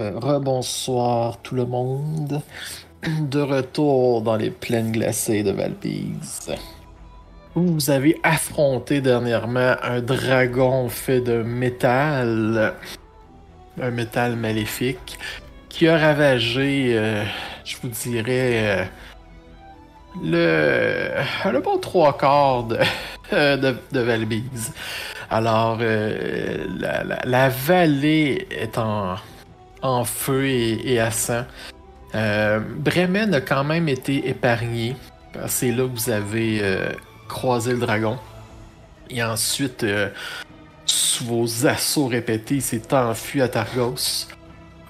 Euh, rebonsoir tout le monde. De retour dans les plaines glacées de Valpise. Vous avez affronté dernièrement un dragon fait de métal. Un métal maléfique. Qui a ravagé, euh, je vous dirais, euh, le, le bon trois quarts de, de, de. Alors, euh, la- la vallée est en, en feu et, et à sang. Euh, Bremen a quand même été épargné. C'est là que vous avez euh, croisé le dragon. Et ensuite, euh, sous vos assauts répétés, il s'est enfui à Targos,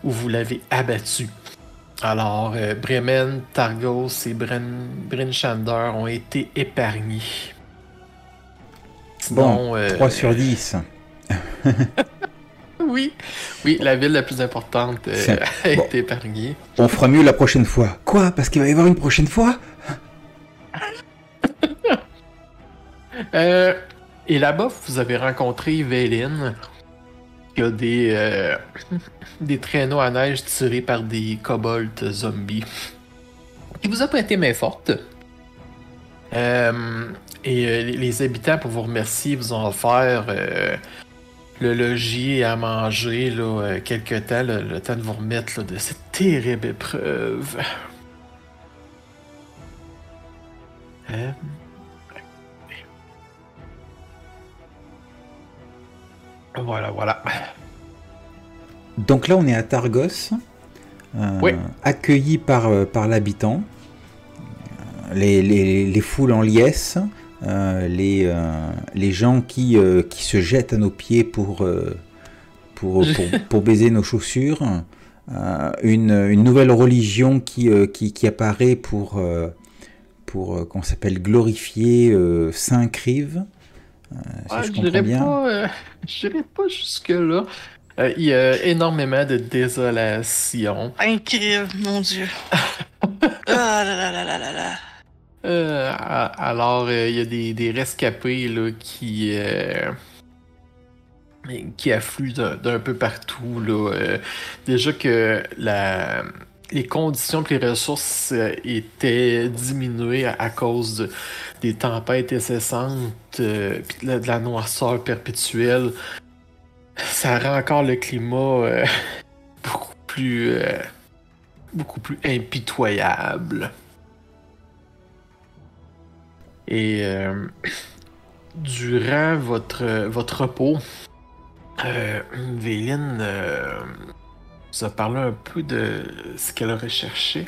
où vous l'avez abattu. Alors, Bremen, Targos et Bren, Brinchander ont été épargnés. Bon, Sinon, euh, 3 sur 10. Oui, oui, la ville la plus importante euh, a bon. été épargnée. On fera mieux la prochaine fois. Quoi? Parce qu'il va y avoir une prochaine fois? Euh, et là-bas, vous avez rencontré Véline, qui a des, euh, des traîneaux à neige tirés par des kobolds zombies, qui vous a prêté main forte. Et les- habitants, pour vous remercier, vous ont offert le logis et à manger là, euh, quelque temps, le, le temps de vous remettre là, de cette terrible épreuve. Euh, Voilà, voilà. Donc là, on est à Targos, euh, Oui. accueilli par, par l'habitant, les, les- les foules en liesse, les, euh, les gens qui, euh, qui se jettent à nos pieds pour, euh, pour, pour, pour baiser nos chaussures, euh, une, une nouvelle religion qui, euh, qui, qui apparaît pour, euh, pour euh, qu'on s'appelle glorifier euh, Saint Crive. euh, si Ouais, je bien. pas, euh, pas jusque-là. Euh, il y a énormément de désolation. Incroyable, mon dieu. Ah là là là là là là. Euh, alors, euh, il y a des, des rescapés là, qui, euh, qui affluent d'un peu partout. Là. Déjà que la, les conditions et les ressources étaient diminuées à, cause de- des tempêtes incessantes euh, de, la, noirceur perpétuelle. Ça rend encore le climat beaucoup plus beaucoup plus impitoyable. Et euh, durant votre, votre repos, euh, Véline euh, vous a parlé un peu de ce qu'elle recherchait.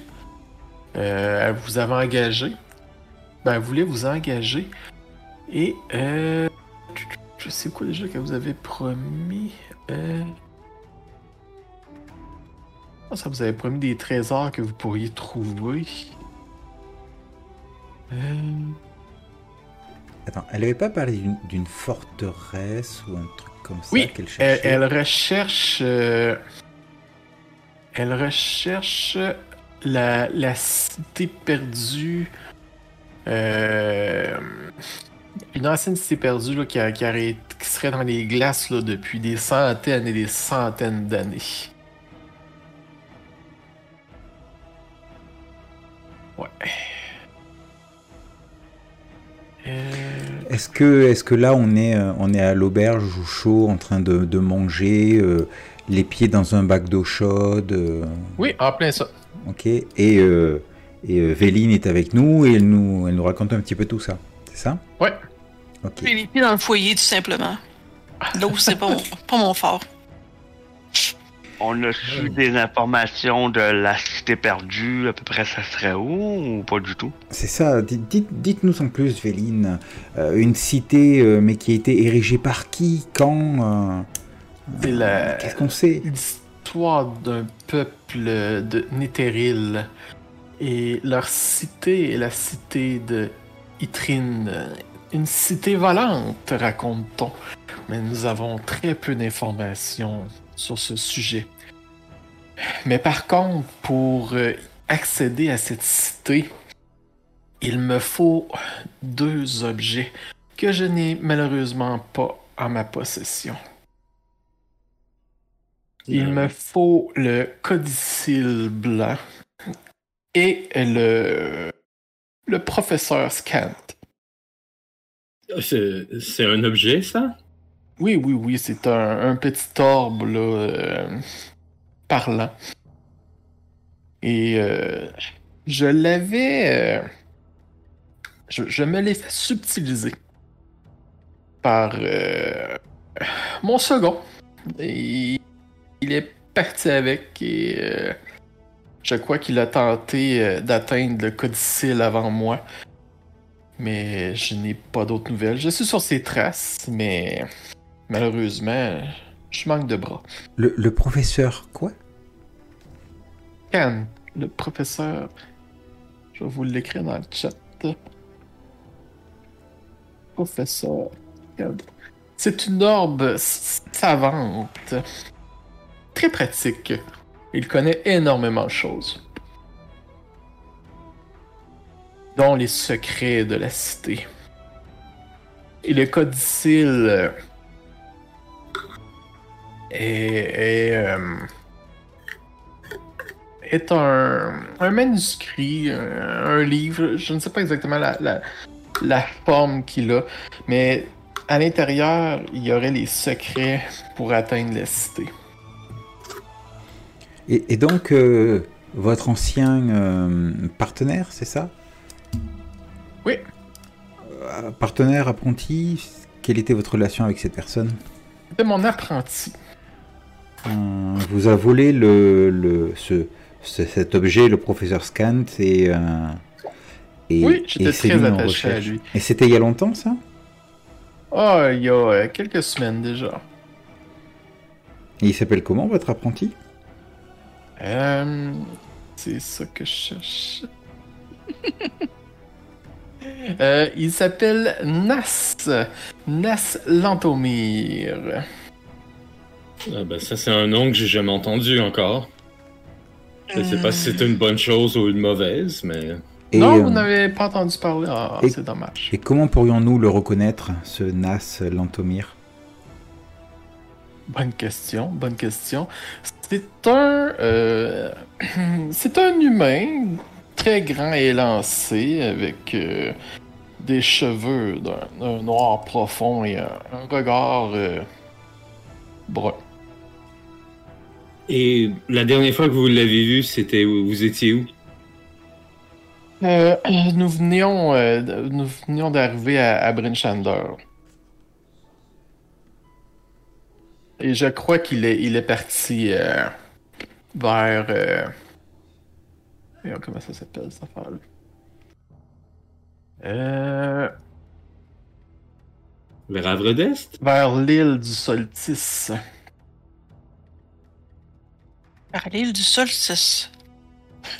Euh, elle vous avait engagé. Ben, elle voulait vous engager. Et je sais quoi déjà qu'elle vous avait promis. Ah, ça vous avait promis des trésors que vous pourriez trouver. Euh, Attends, elle avait pas parlé d'une- forteresse ou un truc comme ça Oui, qu'elle Elle, cherchait? elle recherche. euh, elle recherche la, la cité perdue. euh, une ancienne cité perdue là, qui, a- qui, aurait- qui serait dans les glaces là, depuis des centaines et des centaines d'années. Est-ce que, est que là on est, euh, on est à l'auberge au chaud en train de, de manger, euh, les pieds dans un bac d'eau chaude euh, Oui, en plein ça. Ok. Et, euh, et Véline est avec nous et elle nous, elle nous raconte un petit peu tout ça. C'est ça? Ouais. Ok. J'ai les pieds dans le foyer, tout simplement. L'eau, c'est pas mon, pas mon fort. On a su des informations de la cité perdue, à peu près ça serait où ou pas du tout? C'est ça. Dites- dites- Dites-nous en plus, Véline. Euh, une cité, euh, mais qui a été érigée par qui Quand euh, C'est la- Qu'est-ce qu'on sait? l'histoire d'un peuple de Netheril. Et leur cité est la cité de Itrine. Une cité volante, raconte-t-on. Mais nous avons très peu d'informations sur ce sujet. Mais par contre, pour euh, accéder à cette cité, il me faut deux objets que je n'ai malheureusement pas en ma possession. Il me faut le codicile blanc et le, le professeur Scant. C'est c'est un objet, ça? Oui, oui, oui, c'est un, petit orbe là, euh, parlant. Et euh, je l'avais. euh, je, me l'ai fait subtiliser par mon second. Et il est parti avec et je crois qu'il a tenté d'atteindre le codicile avant moi. Mais je n'ai pas d'autres nouvelles. Je suis sur ses traces, mais malheureusement, je manque de bras. Le, le professeur quoi? Can, le professeur. Je vais vous l'écrire dans le chat. Professeur. Can. C'est une orbe savante. Très pratique. Il connaît énormément de choses. Dont les secrets de la cité. Et le codicile est, est, euh, est un, un manuscrit, un, un livre, je ne sais pas exactement la, la, la forme qu'il a, mais à l'intérieur, il y aurait les secrets pour atteindre la cité. et, et donc, euh, votre ancien euh, partenaire, c'est ça? Oui. Euh, partenaire, apprenti, quelle était votre relation avec cette personne? C'était mon apprenti. Euh, vous a volé le, le, ce, ce- cet objet, le professeur Scant, et, euh, et, Oui, j'étais très attaché à recherche. lui. Et c'était il y a longtemps, ça? Ah, il y a quelques semaines déjà. Et il s'appelle comment, votre apprenti? Euh, c'est ça que je cherche. Euh, il s'appelle Nas. Nas Lantomir. Ah ben, ça, c'est un nom que j'ai jamais entendu encore. Je sais pas si c'est une bonne chose ou une mauvaise, mais. et, non, euh, vous n'avez pas entendu parler. Ah, et- c'est dommage. et comment pourrions-nous le reconnaître, ce Nas Lantomir? Bonne question, bonne question. C'est un, euh, c'est un humain très grand et élancé avec euh, des cheveux d'un noir profond et un, un regard euh, brun. Et la dernière fois que vous l'avez vu, c'était où? Vous étiez où? Euh, nous venions, euh, nous venions d'arriver à, à Brinchander. Et je crois qu'il est, il est parti euh, vers. euh, voyons comment ça s'appelle cette affaire-là? Euh, Vers Havre d'Est? vers l'île du Solstice. Par l'île du solstice.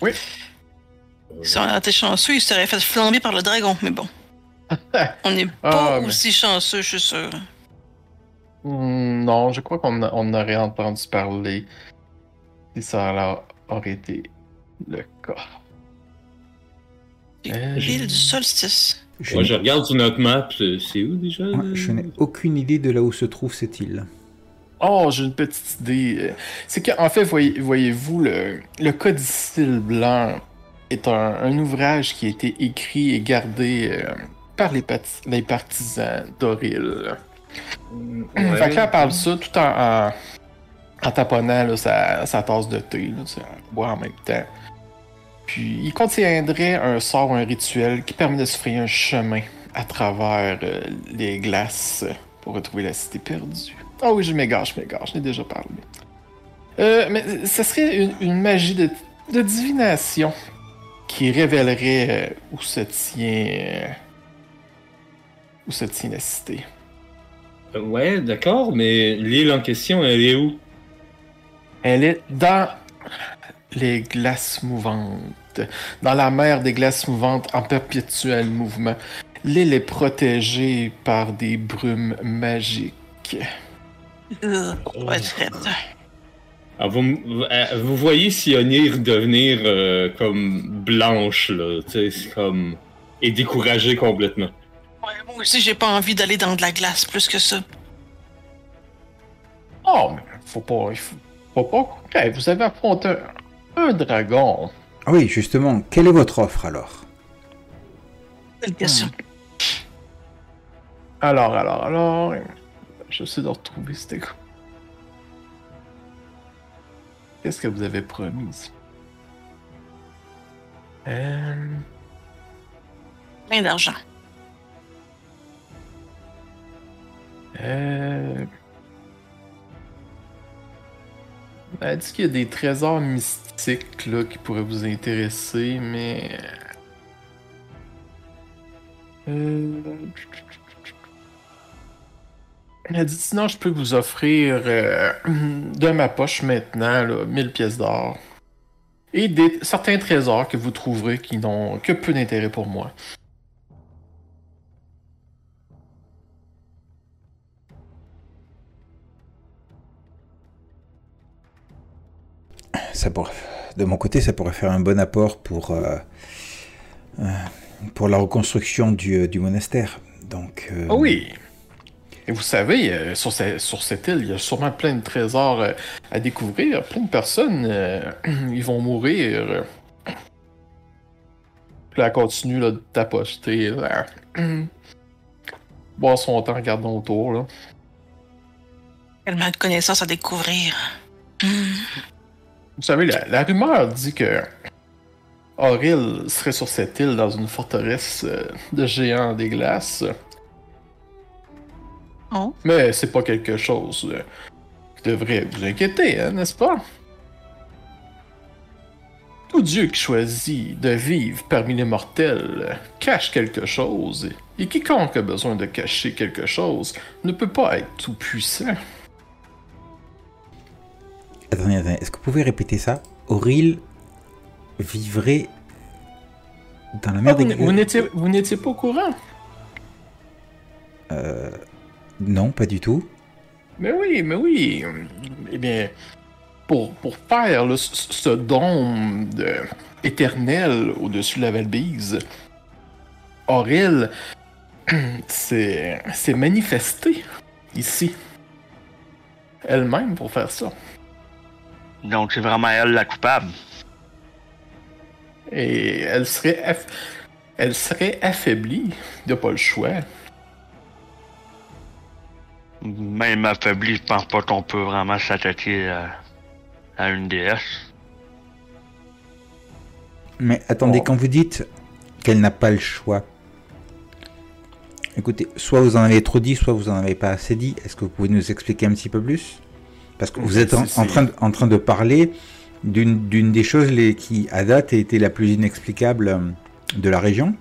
Oui. Si on été chanceux, il serait fait flamber par le dragon, mais bon. On n'est Ah, pas mais- aussi chanceux, je suis sûr. Hmm, non, je crois qu'on a- on aurait entendu parler si ça alors aurait été le cas. Euh, L'île du solstice. Je Moi, n'ai- je regarde sur notre map, c'est c'est où déjà Ouais, je n'ai aucune idée de là où se trouve cette île. Oh, j'ai une petite idée. C'est qu'en fait, voyez- voyez-vous, le, le Codicile blanc est un, un ouvrage qui a été écrit et gardé euh, par les, pati- les partisans d'Oril. Ouais. Fait que là, elle parle ça tout en, en, en taponnant là, sa, sa tasse de thé, là, tu sais, elle boit en même temps. Puis, il contiendrait un sort ou un rituel qui permet de se frayer un chemin à travers euh, les glaces pour retrouver la cité perdue. Ah oui, je m'égare, je m'égare, je n'ai déjà parlé. Euh, mais ce serait une, une magie de, de divination qui révélerait euh, où se tient euh, où se tient la cité. Ouais, d'accord, mais l'île en question, elle est où? Elle est dans les glaces mouvantes, dans la mer des glaces mouvantes en perpétuel mouvement. L'île est protégée par des brumes magiques. Euh. Alors, vous, m- vous- euh, vous voyez Sionir devenir euh, comme blanche, là, tu sais, c'est comme... et découragée complètement. Ouais, moi aussi, j'ai pas envie d'aller dans de la glace plus que ça. Oh, mais faut pas. Il faut, Faut pas hey, vous avez affronté un, un dragon. Ah oui, justement, quelle est votre offre alors? Belle question. Alors, alors, alors. J'essaie de retrouver c'était quoi. Qu'est-ce que vous avez promis? Euh... Plein d'argent. Euh... Elle a dit qu'il y a des trésors mystiques là, qui pourraient vous intéresser, mais. Euh... Elle a dit sinon je peux vous offrir euh, de ma poche maintenant là, 1000 pièces d'or. Et des, certains trésors que vous trouverez qui n'ont que peu d'intérêt pour moi. ça pourrait, De mon côté, ça pourrait faire un bon apport pour, euh, euh, pour la reconstruction du, du monastère. Donc, euh, Ah oui. Et vous savez, euh, sur, ce- sur cette île, il y a sûrement plein de trésors euh, à découvrir. Plein de personnes, euh, ils vont mourir. Puis là, elle continue là, de tapoter. là. Boire son temps regardant autour. Là. Tellement de connaissances à découvrir. Vous savez, la, la rumeur dit que Auril serait sur cette île dans une forteresse de géants des glaces. Oh. Mais c'est pas quelque chose euh, qui devrait vous inquiéter, hein, n'est-ce pas? Tout Dieu qui choisit de vivre parmi les mortels euh, cache quelque chose, et quiconque a besoin de cacher quelque chose ne peut pas être tout puissant. Attendez, attendez, est-ce que vous pouvez répéter ça? Auril vivrait dans la mer vous des vous n'étiez vous n'étiez pas au courant? Non, pas du tout. Mais oui, mais oui. Eh bien, pour, pour faire là, ce, de- éternel au-dessus de la Valbise, Auril s'est s'est manifestée ici. Elle-même pour faire ça. Donc c'est vraiment elle la coupable. Et elle serait, aff- elle serait affaiblie. Il n'y a pas le choix. Même affaibli, je pense pas qu'on peut vraiment s'attaquer à, à une déesse. Mais attendez, Oh. quand vous dites qu'elle n'a pas le choix, écoutez, soit vous en avez trop dit, soit vous en avez pas assez dit. Est-ce que vous pouvez nous expliquer un petit peu plus? Parce que vous êtes en, train, de, en train de parler d'une d'une des choses les, qui, à date, a été la plus inexplicable euh, de la région.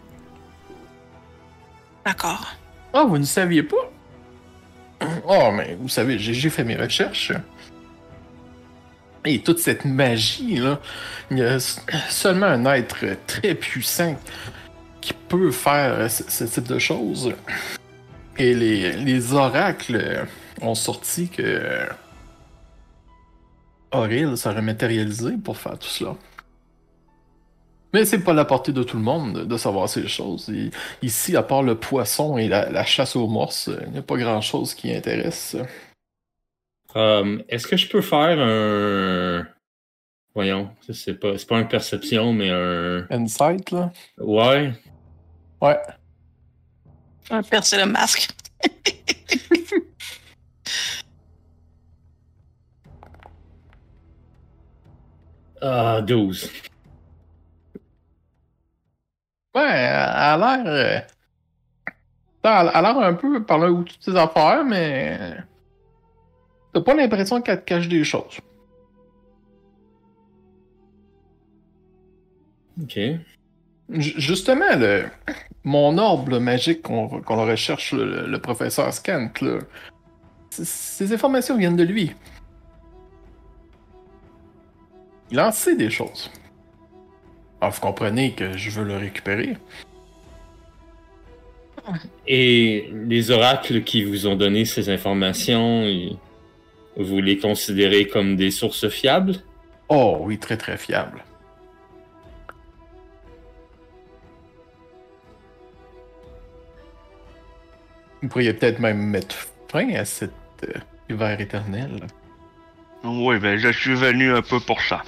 D'accord. Ah, vous ne saviez pas? Oh, mais vous savez, j'ai fait mes recherches. Et toute cette magie, là, il y a seulement un être très puissant qui peut faire ce, type de choses. Et les, les oracles ont sorti que Auril serait matérialisé pour faire tout cela. Mais c'est pas la portée de tout le monde de savoir ces choses. Et ici, à part le poisson et la, la chasse aux morses, il n'y a pas grand-chose qui intéresse. Euh, Est-ce que je peux faire un. Voyons, c'est pas, c'est pas une perception, mais un. Insight, là? Ouais. Ouais. Un percer le masque. Ah, 12. Ouais, elle a l'air. euh, a l'air un peu par là où toutes ses affaires, mais. T'as pas l'impression qu'elle te cache des choses. Ok. Ju- Justement, le, mon orbe là, magique qu'on qu'on recherche, le, le professeur Scant, là, ces informations viennent de lui. Il en sait des choses. Alors, vous comprenez que je veux le récupérer. Et les oracles qui vous ont donné ces informations, vous les considérez comme des sources fiables? Oh oui, très très fiable. Vous pourriez peut-être même mettre fin à cet euh, hiver éternel. Oui, ben je suis venu un peu pour ça.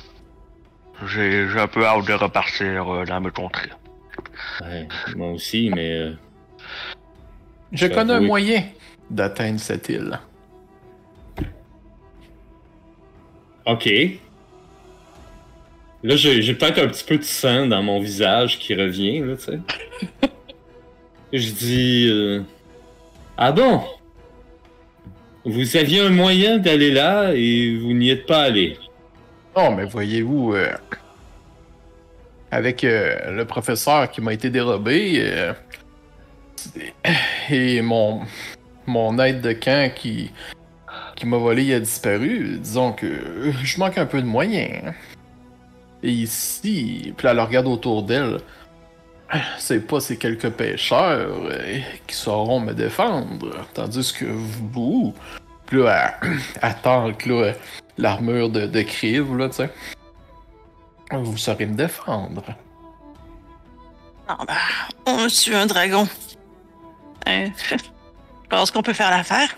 J'ai un peu hâte de repartir euh, dans mes contrées. Ouais, moi aussi, mais. euh, Je connais un moyen d'atteindre cette île. Ok. Là, j'ai j'ai peut-être un petit peu de sang dans mon visage qui revient, là, tu sais. Je dis. euh, Ah bon? Vous aviez un moyen d'aller là et vous n'y êtes pas allé. Oh, mais voyez-vous, euh, avec euh, le professeur qui m'a été dérobé euh, et mon, mon aide de camp qui, m'a volé il a disparu, disons que je manque un peu de moyens. Et ici, puis elle regarde autour d'elle. C'est pas ces quelques pêcheurs qui sauront me défendre. Tandis que vous, puis là, elle, elle là, l'armure de, de Crive, là, tu sais. Vous saurez me défendre. Ah bah, on tue un dragon. Hein, je pense qu'on peut faire l'affaire.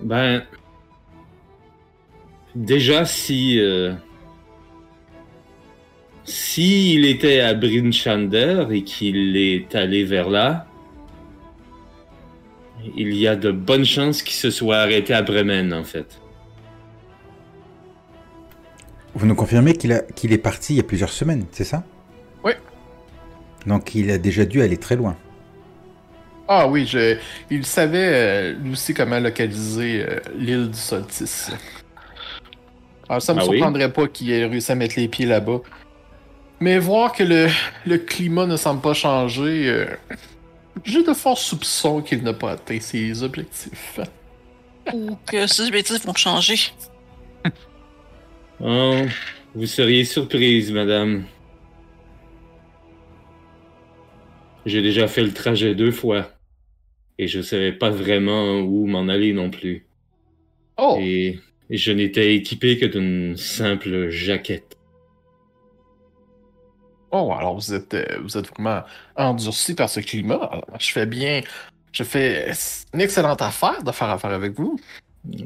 Ben. Déjà, si. euh, S'il était à Brinchander et qu'il est allé vers là, il y a de bonnes chances qu'il se soit arrêté à Bremen, en fait. Vous nous confirmez qu'il est parti il y a plusieurs semaines, c'est ça? Oui. Donc il a déjà dû aller très loin. Ah oui, je, il savait euh, lui aussi comment localiser euh, l'île du Solstice. Alors ça me Ah oui? surprendrait pas qu'il ait réussi à mettre les pieds là-bas. Mais voir que le, le climat ne semble pas changer, euh, j'ai de forts soupçons qu'il n'a pas atteint ses objectifs. Ou que ces objectifs vont changer. Oh, vous seriez surprise, madame. J'ai déjà fait le trajet deux fois. Et je savais pas vraiment où m'en aller non plus. Oh! Et, et je n'étais équipé que d'une simple jaquette. Oh, alors vous êtes, euh, vous êtes vraiment endurci par ce climat. Alors, je fais bien. Je fais. Une excellente affaire de faire affaire avec vous.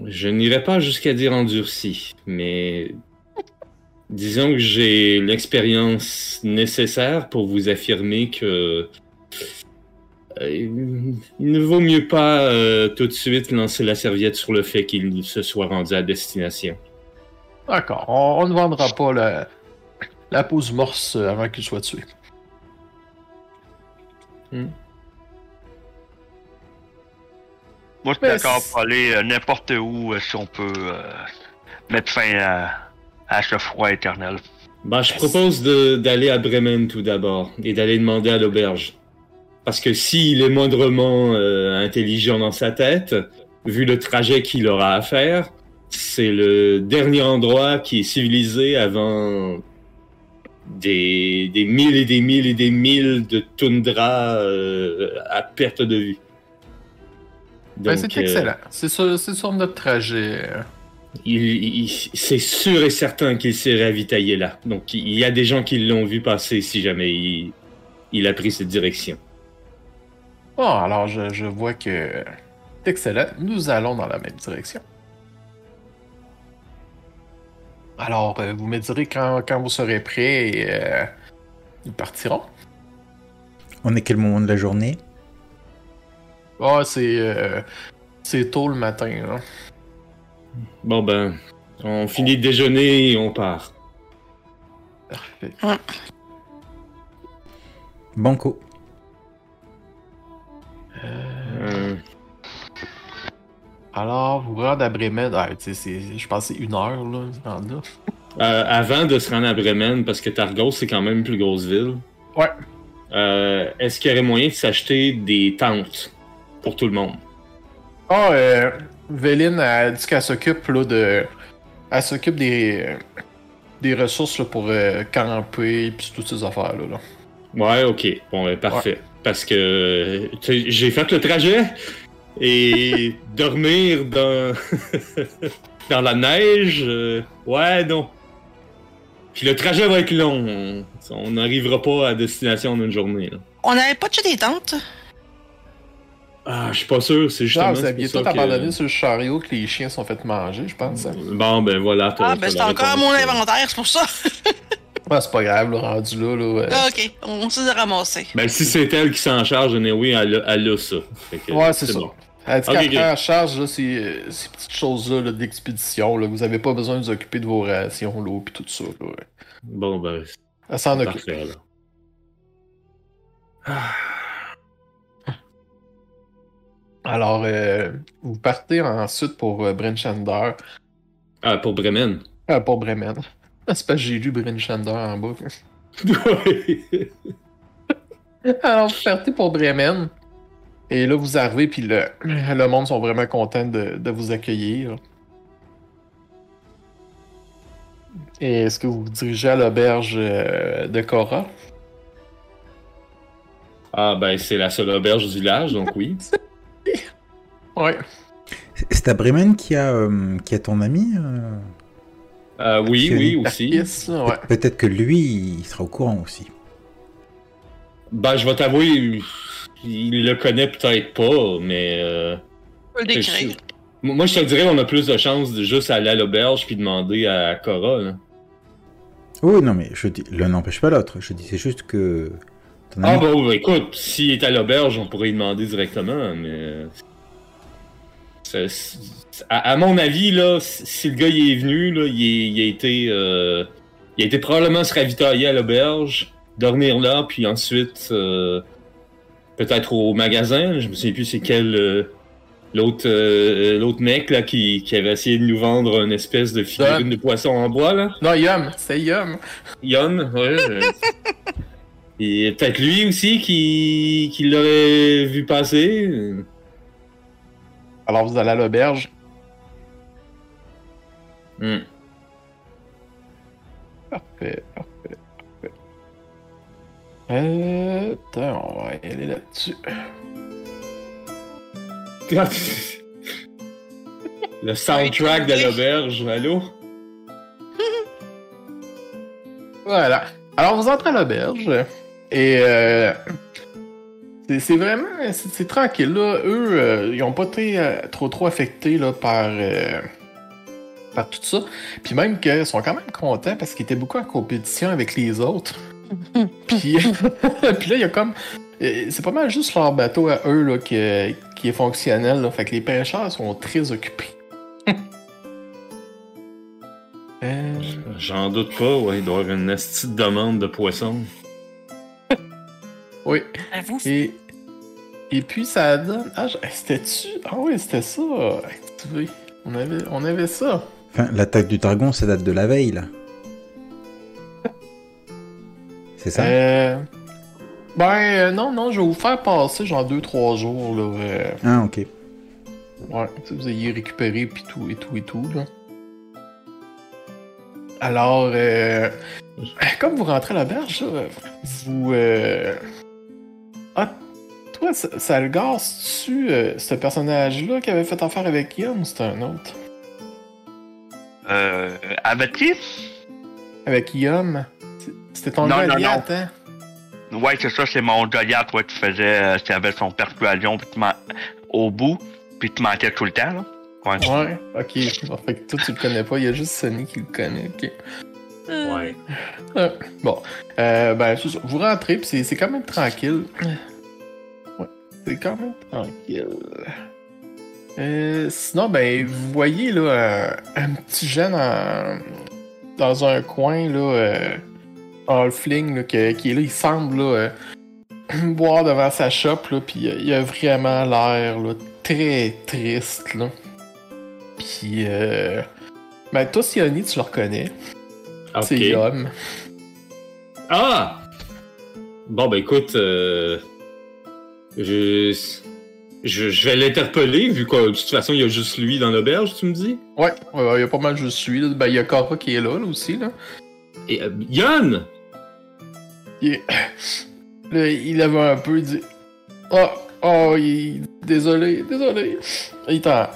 Je n'irai pas jusqu'à dire endurci, mais disons que j'ai l'expérience nécessaire pour vous affirmer que euh, il ne vaut mieux pas euh, tout de suite lancer la serviette sur le fait qu'il se soit rendu à destination. D'accord. On, on ne vendra pas la, la pause morse avant qu'il soit tué. Moi, je suis Mais d'accord pour aller euh, n'importe où euh, si on peut euh, mettre fin à, à ce froid éternel. Bah, je propose d'aller à Bremen tout d'abord et d'aller demander à l'auberge. Parce que s'il est moindrement euh, intelligent dans sa tête, vu le trajet qu'il aura à faire, c'est le dernier endroit qui est civilisé avant des, des mille et des mille et des mille de toundra euh, à perte de vue. Ben, c'est euh, excellent. C'est sur, notre trajet. c'est sûr et certain qu'il s'est ravitaillé là. Donc il y a des gens qui l'ont vu passer si jamais il, il a pris cette direction. Bon, alors je, je vois que c'est excellent. Nous allons dans la même direction. Alors, euh, vous me direz quand, quand vous serez prêts et euh, nous partirons. On est quel moment de la journée? Ah, c'est euh, c'est tôt le matin. Là. Bon ben, on finit de déjeuner et on part. Parfait. Banco. Euh, Alors, vous rendez à Bremen. Ah, je pense que c'est une heure, là, euh, avant de se rendre à Bremen, parce que Targos c'est quand même une plus grosse ville. Ouais. euh, Est-ce qu'il y aurait moyen de s'acheter des tentes pour tout le monde? Ah, euh, Véline a dit qu'elle s'occupe, là, de. Elle s'occupe des. des ressources, là, pour euh, camper, puis toutes ces affaires-là. Là. Ouais, ok. Bon, ben, parfait. Parce que j'ai fait le trajet et dormir dans dans la neige, euh, ouais, non. Puis le trajet va être long. On- n'arrivera pas à destination en une journée. là. On n'avait pas de des tentes? Ah, je suis pas sûr, c'est justement. vous c'est aviez pour tout ça que- abandonné sur le chariot que les chiens sont fait manger, je pense. Bon, ben voilà. t'as- Ah, ben c'est encore mon inventaire, c'est pour ça. C'est pas grave, là, rendu là. là ouais. Ah, ok, on s'est ramassé. Ben, si c'est elle qui s'en charge, oui, elle, a- elle a ça. Que, Ouais, c'est ça. bon. Elle dit Ok, qu'après, ok. elle charge là, ces, euh, ces petites choses-là là, d'expédition. Là, vous avez pas besoin de vous occuper de vos rations, l'eau et tout ça. Là, ouais. Bon, ben, Elle s'en c'est occupe. parfait, là. Alors, euh, vous partez ensuite pour euh, Brenchander. Ah, pour Bremen. Ah, pour Bremen. C'est parce que j'ai lu Brenchander en bas. Alors, vous partez pour Bremen. Et là, vous arrivez, puis le, le monde sont vraiment contents de, de vous accueillir. Et est-ce que vous vous dirigez à l'auberge euh, de Cora? ah, ben, c'est la seule auberge du village, donc oui. Ouais. C'est à Bremen qui a, euh, qui a ton ami euh? Euh, oui, C'est oui, aussi. Ouais. Peut-être que lui, il sera au courant aussi. Ben, je vais t'avouer, il le connaît peut-être pas, mais. euh, On peut le décrire. Moi, je te dirais qu'on a plus de chances de juste aller à l'auberge puis demander à Cora. Là. Oui, non, mais je dis, l'un n'empêche pas l'autre. Je disais juste que Ah, ben, écoute, s'il est à l'auberge, on pourrait lui demander directement, mais. C'est- à, à mon avis, là, si le gars il est venu, là, il, a été. euh, il a été probablement se ravitailler à l'auberge, dormir là, puis ensuite. euh, Peut-être au magasin, je me souviens plus c'est quel. euh, L'autre euh, l'autre mec là qui, qui avait essayé de nous vendre une espèce de figurine de poisson en bois là. Non, Yum, c'est Yum. Yon, ouais. euh, Et peut-être lui aussi qui, qui l'aurait vu passer. Alors, vous allez à l'auberge. Hmm. Parfait, parfait, parfait. Euh, attends, on va y aller là-dessus. Le soundtrack de l'auberge, allô? Voilà. Alors, vous entrez à l'auberge. Et euh, c'est- c'est vraiment. C'est c'est tranquille, là. Eux, euh, ils ont pas été euh, trop trop affectés là, par. euh, par tout ça. Puis même qu'ils sont quand même contents parce qu'ils étaient beaucoup en compétition avec les autres. Puis, puis là, il y a comme. C'est pas mal juste leur bateau à eux là, qui, qui est fonctionnel. Là. Fait que les pêcheurs sont très occupés. Euh, J'en doute pas, ouais, il doit y avoir une esti de demande de poisson. Oui. Avoue. Et, et puis ça donne. Ah, je- c'était-tu. Ah oui, c'était ça. Activé. On avait, on avait ça. Enfin, l'attaque du dragon, ça date de la veille, là. C'est ça? Euh, Ben euh, non, non, je vais vous faire passer genre 2-3 jours là. euh, Ah, ok. ouais, que vous ayez récupéré puis tout et tout et tout là. Alors, euh, comme vous rentrez à l'auberge, là, vous. Euh... Ah, toi, ça, ça le tu euh, ce personnage-là qui avait fait affaire avec Yum ou c'était un autre? Euh, avec qui? Avec Yum C'était ton Non, non, Goliath, hein? Ouais, c'est ça, c'est mon Goliath, ouais, tu faisais, euh, tu avais son persuasion, puis tu au bout, puis tu mentais tout le temps, là. Ouais. Ouais, ok. Fait que toi, tu le connais pas, il y a juste Sonny qui le connaît, ok. Euh, Ouais. Bon, euh, ben. Vous rentrez, puis c'est- quand même tranquille. Ouais, c'est quand même tranquille. Euh, sinon, ben, vous voyez, là, un, un petit jeune en- dans un coin, là, euh, halfling, là, que- qui est là, il semble, là, euh, boire devant sa shop, là, puis euh, il a vraiment l'air, là, très triste, là. Puis, euh, ben, toi, Sioni, tu le reconnais. Ok. C'est Yum. Ah! Bon, ben écoute, euh, je, je, je vais l'interpeller, vu que de toute façon, il y a juste lui dans l'auberge, tu me dis? Ouais, il y a pas mal juste lui. là. Ben, il y a Kara qui est là, là aussi, là. Et euh, Yann! Il, il avait un peu dit... Oh, oh, il... Désolé, désolé. Il t'en...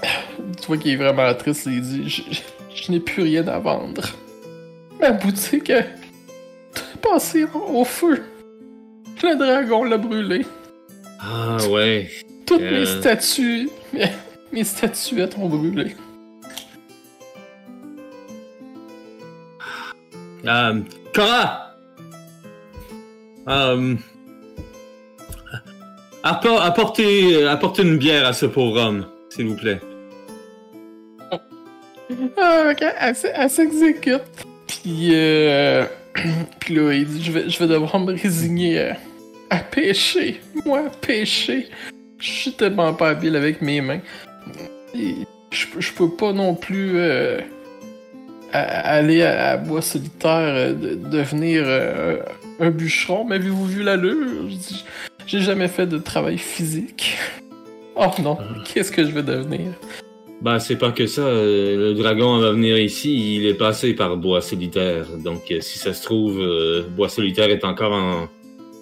Tu vois qu'il est vraiment triste, il dit... Je, je- je n'ai plus rien à vendre. Ma boutique est passée au feu. Le dragon l'a brûlé. Ah ouais. Toutes Euh. mes statues, mes, mes statuettes ont brûlé. Euh, Cora! Euh, appor- apportez, apportez une bière à ce pauvre homme, s'il vous plaît. Ah, ok, elle s'exécute. Puis, euh, puis là, il dit, je vais, je vais devoir me résigner à, à pêcher. Moi, pêcher. Je suis tellement pas habile avec mes mains. Et je, je peux pas non plus euh, aller à, à bois solitaire, euh, de- devenir euh, un bûcheron. M'avez-vous vu l'allure? J'ai jamais fait de travail physique. Oh non, qu'est-ce que je vais devenir? Bah, c'est pas que ça. euh, le dragon va venir ici, il est passé par Bois Solitaire. Donc, euh, si ça se trouve, euh, Bois Solitaire est encore en,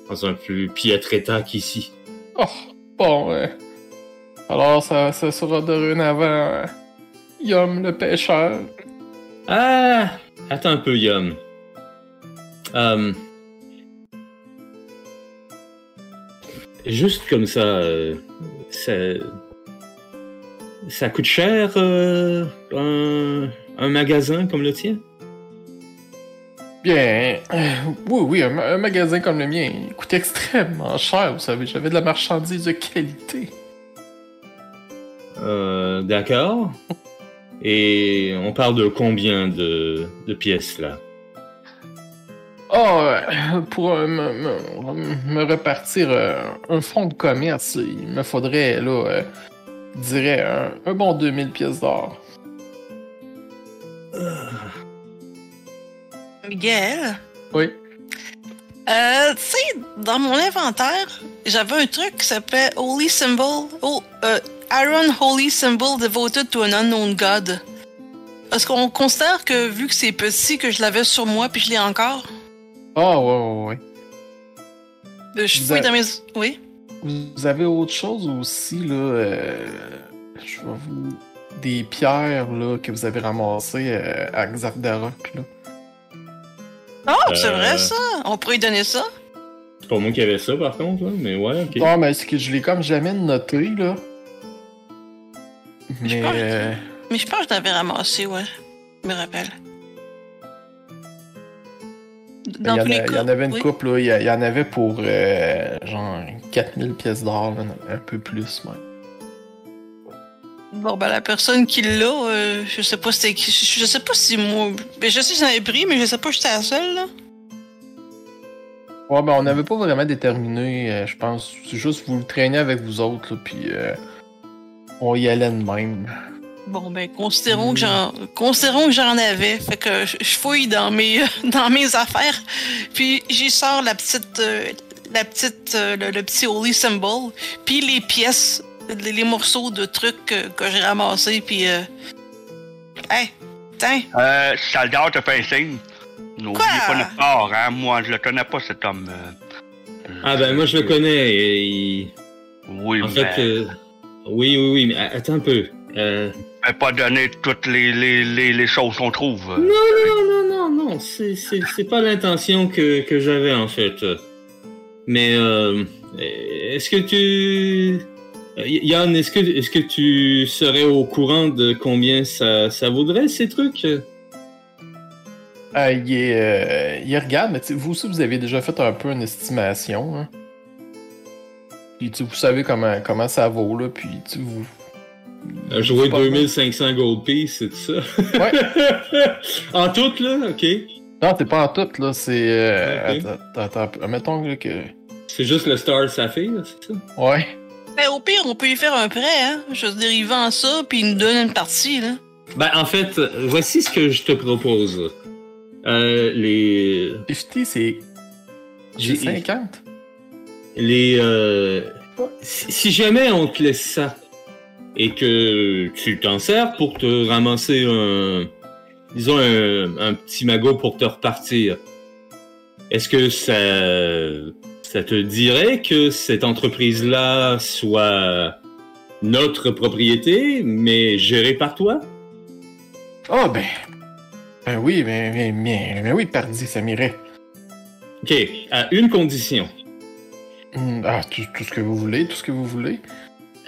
dans un plus piètre état qu'ici. Oh, bon, euh, alors ça, ça sera dorénavant euh, Yum le pêcheur. Ah! Attends un peu, Yum. Euh, juste comme ça, euh, ça, ça coûte cher euh, un, un magasin comme le tien? Bien, euh, oui, oui, un, ma- un magasin comme le mien, il coûte extrêmement cher, vous savez, j'avais de la marchandise de qualité. Euh, D'accord. Et on parle de combien de, de pièces là? Oh, pour euh, me, me- me repartir euh, un fonds de commerce, il me faudrait, là, dirais, un, un bon 2000 pièces d'or. Miguel, Oui. euh, tu sais, dans mon inventaire, j'avais un truc qui s'appelait Holy Symbol. Oh, euh, Iron Holy Symbol devoted to an unknown god. Est-ce qu'on considère que, vu que c'est petit, que je l'avais sur moi puis je l'ai encore? Ah, ouais, ouais, ouais. Euh, Je fouille dans mes. Oui? Vous avez autre chose aussi, là. euh, je vais vous. Des pierres, là, que vous avez ramassées euh, à Xardarok, là. Oh, c'est Euh. vrai ça? On pourrait lui donner ça? C'est pas moi qui avais ça par contre, là, mais ouais, ok. Non, mais c'est que je l'ai comme jamais noté, là. Je Mais. pense- euh, Mais je pense que je l'avais ramassé, ouais. Je me rappelle. Il y, Dans en tous a- les il y cas. en avait une oui. couple, là. Il y, en avait pour, euh, genre, 4000 pièces d'or, un peu plus, même. Bon, ben, la personne qui l'a, euh, je sais pas qui. Je, sais pas si moi. Ben, je sais que j'en avais pris, mais je sais pas si j'étais la seule, là. Ouais, ben, on n'avait pas vraiment déterminé, euh, je pense. C'est juste vous le traînez avec vous autres, là, puis euh, on y allait de même. Bon, ben, considérons que j'en, considérons que j'en avais. Fait que je, fouille dans mes, dans mes affaires. Puis j'y sors la petite, euh, la petite, euh, le, le petit holy symbol. Puis les pièces, les, les morceaux de trucs que, que j'ai ramassés. Puis, euh... hey, tiens, Euh, Saldar te fait un signe. N'oubliez pas notre part, hein. Moi, je le connais pas, cet homme. euh. Ah ben moi je le connais. et il- Oui, En mais fait, euh, oui, oui, oui, mais attends un peu. Euh, je vais pas donner toutes les, les, les, les choses qu'on trouve. Non, non, non, non, non, c'est, c'est, c'est pas l'intention que, que j'avais en fait. Mais euh, est-ce que tu... Euh, Yann, est-ce que, est-ce que tu serais au courant de combien ça, ça vaudrait ces trucs? Euh, il, est, euh, il regarde, mais vous aussi, vous avez déjà fait un peu une estimation. Hein. Puis vous savez comment, comment ça vaut, là, puis vous... Jouer Pas 2500 gold piece, c'est ça? Ouais. en tout, là, ok. Non, t'es pas en tout, là, c'est... Euh, Ok. attends, attends, mettons là, que... C'est juste le Star Saphir, là, c'est ça? Ouais. ben, au pire, on peut lui faire un prêt, hein. Je veux dire, il vend ça, puis il nous donne une partie, là. Ben, en fait, voici ce que je te propose. Euh, les... 50, c'est... J'ai- C'est 50? les euh, si jamais on te laisse ça et que tu t'en sers pour te ramasser un disons un, un petit magot pour te repartir est-ce que ça ça te dirait que cette entreprise là soit notre propriété mais gérée par toi? Ah, ben... Ben oui, ben, ben, ben, ben oui, pardi, ça m'irait. ok à une condition Hmm, Ah, tout, tout ce que vous voulez, tout ce que vous voulez.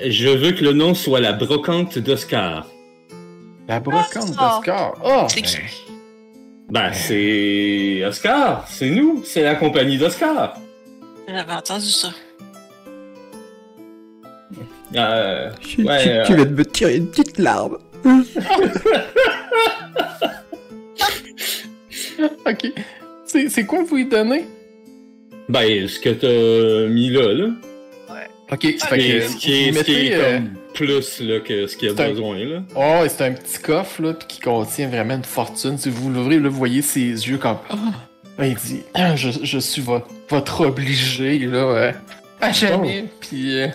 Je veux que le nom soit la brocante d'Oscar. La brocante Ah. d'Oscar. Oh, C'est qui? Ben, c'est Oscar, c'est nous, c'est la compagnie d'Oscar. J'avais entendu ça. Euh, Tu, Ouais, tu- euh, tu viens de me tirer une petite larme. ok. C'est c'est quoi vous lui donnez? ben, ce que t'as mis là, là. Ok, Ce qui est, ce qui est- ce qui est euh, comme plus là, que ce qu'il y a c'est un- besoin, là. Oh, c'est un petit coffre là, qui contient vraiment une fortune. Si vous l'ouvrez, là, vous voyez ses yeux comme. Ah, il dit Ah, je, je suis vo- votre obligé, là, euh, à jamais. Puis. euh,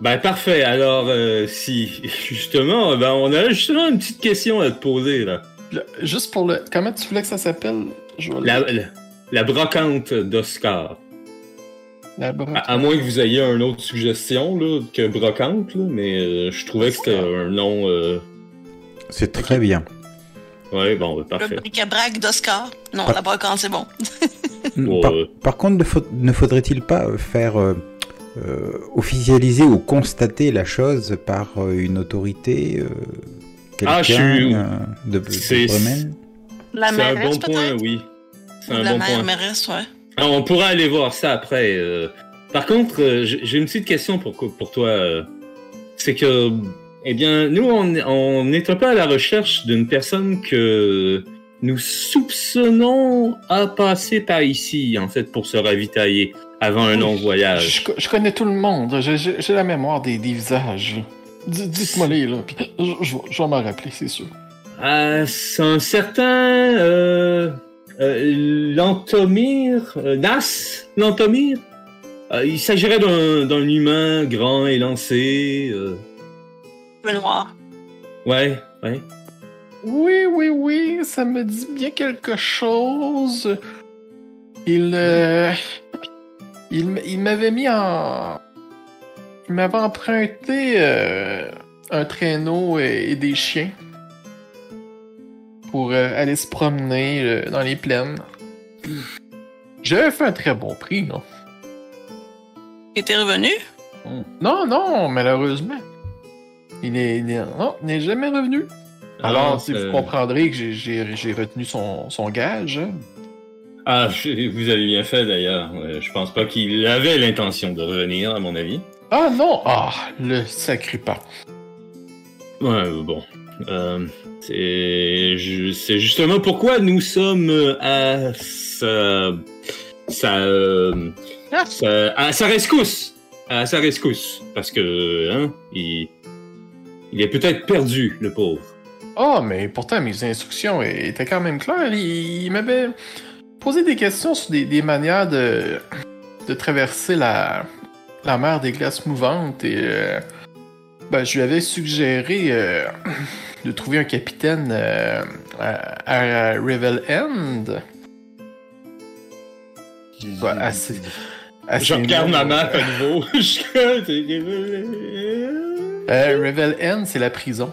Ben, parfait. Alors, euh, si, justement, ben, on a justement une petite question à te poser, là. le- juste pour le. Comment tu voulais que ça s'appelle? La, la brocante d'Oscar. À, à moins que vous ayez une autre suggestion, là, que brocante, là, mais euh, je trouvais que c'était un nom, euh... C'est très bien. ouais, bon, ben, Le parfait. bric-à-brac d'Oscar. Non, Ah. la brocante, c'est bon. Par, par contre, ne, faut- ne faudrait-il pas euh, faire euh, officialiser ou constater la chose par euh, une autorité euh, quelqu'un Ah, je suis- euh, de, de Bremen La c'est un mairesse, bon point, oui. C'est un La bon mère, point. mairesse, ouais. On pourra aller voir ça après. euh. Par contre, euh, j'ai une petite question pour, pour toi. euh. C'est que, eh bien, nous, on, un peu à la recherche d'une personne que nous soupçonnons à passer par ici, en fait, pour se ravitailler avant un long voyage. Je, je connais tout le monde. J'ai- la mémoire des, des visages. Dites-moi les là. puis je, je vais- je vais m'en rappeler, c'est sûr. Ah, c'est un certain euh, Lantomir, euh, Nas, Lantomir. Euh, il s'agirait d'un d'un humain grand et lancé. euh. Noir. Ouais, ouais. Oui, oui, oui, ça me dit bien quelque chose. Il, euh, il, m- il m'avait mis en, il m'avait emprunté euh, un traîneau et, et des chiens pour euh, aller se promener euh, dans les plaines. J'avais fait un très bon prix, non? Il était revenu? Non, non, malheureusement. Il est, il est- non, il n'est jamais revenu. Alors, Ah, si euh, vous comprendrez que j'ai- j'ai j'ai retenu son, son gage. hein. Ah, je- vous avez bien fait d'ailleurs. Euh, je pense pas qu'il avait l'intention de revenir, à mon avis. Ah non! Ah, le sacré pas. Ouais, bon. Euh, c'est ju- c'est justement pourquoi nous sommes euh, à sa, sa, euh, Ah. sa- à sa rescousse. À sa rescousse. Parce que, hein, il, il est peut-être perdu, le pauvre. Ah, mais pourtant, mes instructions étaient quand même claires. Il, il m'avait posé des questions sur des, des manières de, de traverser la, la mer des glaces mouvantes et euh, ben, je lui avais suggéré euh, de trouver un capitaine euh, à, à Revel End. Ouais, assez, assez Je regarde ma map à nouveau. Euh, Revel End, c'est la prison.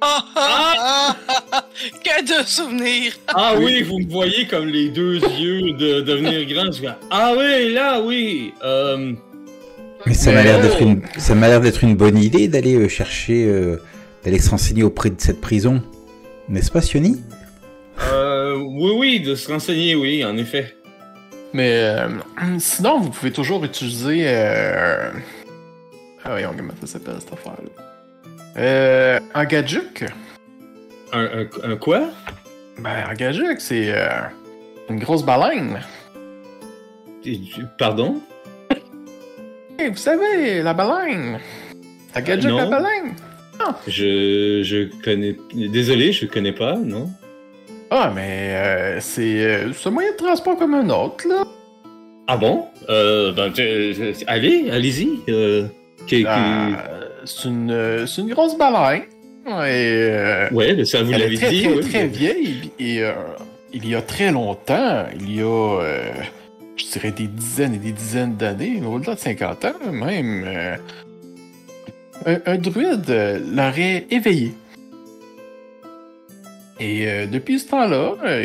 Ah, ah, ah, ah, que de souvenirs! Ah oui, vous me voyez comme les deux yeux de devenir grand. Je Ah oui, là, oui. Euh, Mais ça m'a l'air d'être une, ça m'a l'air d'être une bonne idée d'aller euh, chercher, euh, d'aller se renseigner auprès de cette prison, n'est-ce pas, Sioni? Euh, oui, oui, de se renseigner, oui, en effet. Mais euh, sinon, vous pouvez toujours utiliser. Euh... Ah voyons, comment ça s'appelle cette affaire-là? Euh, un gadjuk. Un, un, un quoi? Ben, un gadjuk, c'est euh, une grosse baleine. Pardon? Hey, vous savez, la baleine. Un gadjuk, la baleine. Je, je connais. Désolé, je connais pas, non? Ah, mais euh, c'est euh, un moyen de transport comme un autre, là. Ah bon? Euh, ben, allez, allez-y. Euh, Ah, c'est une, une grosse baleine. Et, Ouais, ça vous l'avez dit. très, très vieille. Et il y a très longtemps, il y a, je dirais, des dizaines et des dizaines d'années, au-delà de 50 ans même, un, un druide euh, l'aurait éveillé. Et euh, depuis ce temps-là, euh,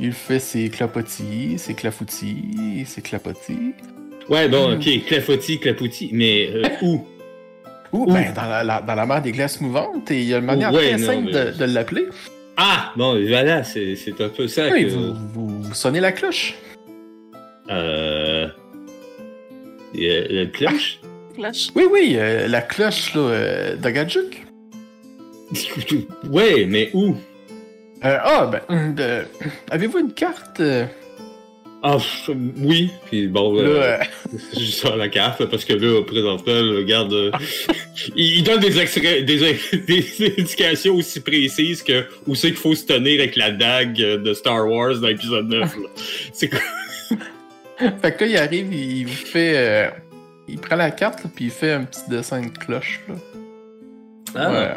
il- fait ses clapotis, ses clafoutis, ses clapotis. Ouais, bon, Hmm. ok, clafoutis, clafoutis. Mais euh, où? Ou ben, dans la, la- dans la mer des glaces mouvantes, et il y a une manière Ouais, très non, simple mais- de, de l'appeler. Ah, bon, voilà, c'est un peu ça Oui, que... vous, vous, vous sonnez la cloche. Euh... La cloche? Oui, oui, euh, la cloche là, euh, d'Agajuk. Ouais, mais où? Euh, ah, ben, de- avez-vous une carte euh, Ah, oui, puis bon, là, euh, euh, je sors la carte, parce que là, présentement, le garde... euh, il, il donne des, extra- des, des indications aussi précises que où c'est qu'il faut se tenir avec la dague euh, de Star Wars dans l'épisode 9. là. C'est quoi? Fait que là, il arrive, il vous fait. euh, il prend la carte, là, puis il fait un petit dessin de cloche. Là. Ah. Ouais.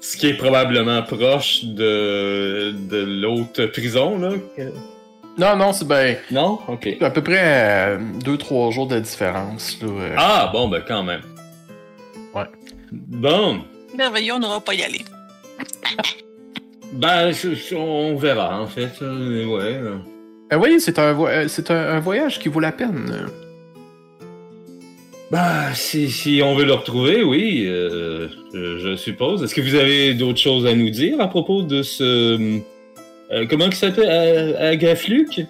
Ce qui est probablement proche de, de l'autre prison, là. Non, non, c'est ben. Non? Ok. À peu près 2-3 jours de différence. Là, euh. Ah, bon, ben quand même. Ouais. Bon, Merveilleux, on n'aura pas y aller. ben, je- je- on verra, en fait. euh, ouais. euh. Euh, voyez, c'est un, vo- euh, c'est un, un voyage qui vaut la peine. Bah, si, si on veut le retrouver, oui, euh, je, je suppose. Est-ce que vous avez d'autres choses à nous dire à propos de ce... euh, comment il s'appelle? A- Agafluc?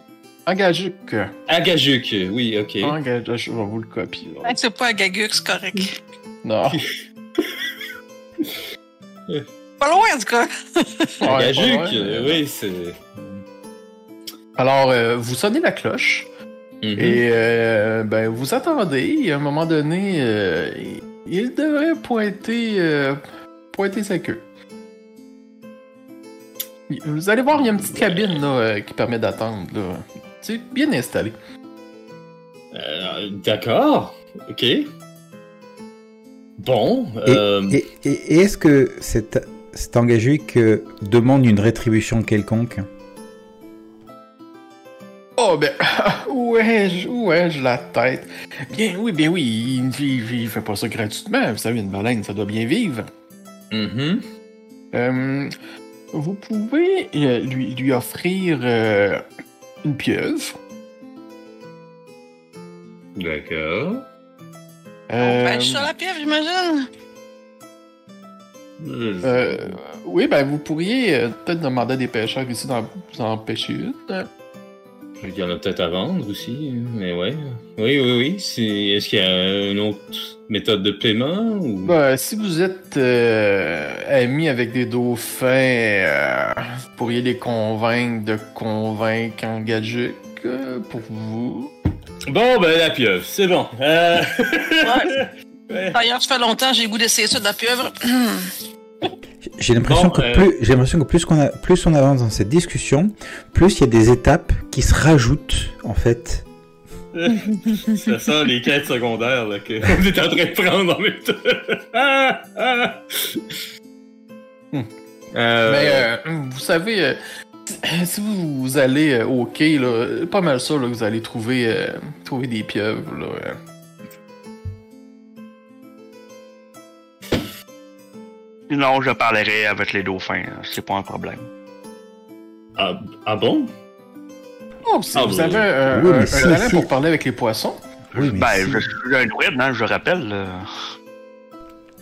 Engajuk. Agajuk, oui, ok. Engajuk, je vais vous le copier. là. C'est pas à Gagux, c'est correct. Non. Pas loin, en tout cas. Agajuk, pas loin, euh, mais- oui, c'est... Alors, euh, vous sonnez la cloche. Mhm. Et euh, ben, vous attendez, et à un moment donné, euh, il devrait pointer, euh, pointer sa queue. Vous allez voir, il y a une petite cabine là, euh, qui permet d'attendre. là. C'est bien installé. Euh, D'accord, ok. Bon, Et, euh, et- et- et est-ce que cet, cet engagé que demande une rétribution quelconque? Oh ben, où ai-je, où ai-je la tête? Bien oui, bien oui, il, il fait pas ça gratuitement. Vous savez, une baleine, ça doit bien vivre. mhm. Euh, vous pouvez euh, lui, lui offrir euh, une pieuvre. D'accord. On Euh, pêche sur la pieuvre, j'imagine. euh, oui, ben vous pourriez euh, peut-être demander à des pêcheurs ici d'en vous en pêcher une. Il y en a peut-être à vendre aussi, mais ouais. Oui, oui, oui. Est-ce qu'il y a une autre méthode de paiement ou... Ben, si vous êtes euh, ami avec des dauphins, euh, vous pourriez les convaincre de convaincre un gadget euh, pour vous. Bon, ben la pieuvre, c'est bon. Euh... Ouais. D'ailleurs, ça fait longtemps, j'ai le goût d'essayer ça de la pieuvre. J'ai l'impression que euh, plus j'ai l'impression que plus qu'on a plus on avance dans cette discussion, plus il y a des étapes qui se rajoutent en fait. Ça sent les quêtes secondaires là, qu'on est en train de prendre en même temps. Ah, ah. Hmm. Euh, Mais euh, vous savez, euh, si vous, vous allez euh, au quai, là, pas mal ça, là, vous allez trouver, euh, trouver des pieuvres. Là, euh. Sinon, je parlerai avec les dauphins. C'est pas un problème. ah, ah bon? Oh, si Ah, vous oui. avez un, Oui, un- mais un si, talent si. pour parler avec les poissons. Oui, mais ben, si- je suis un druide, hein, je rappelle. euh.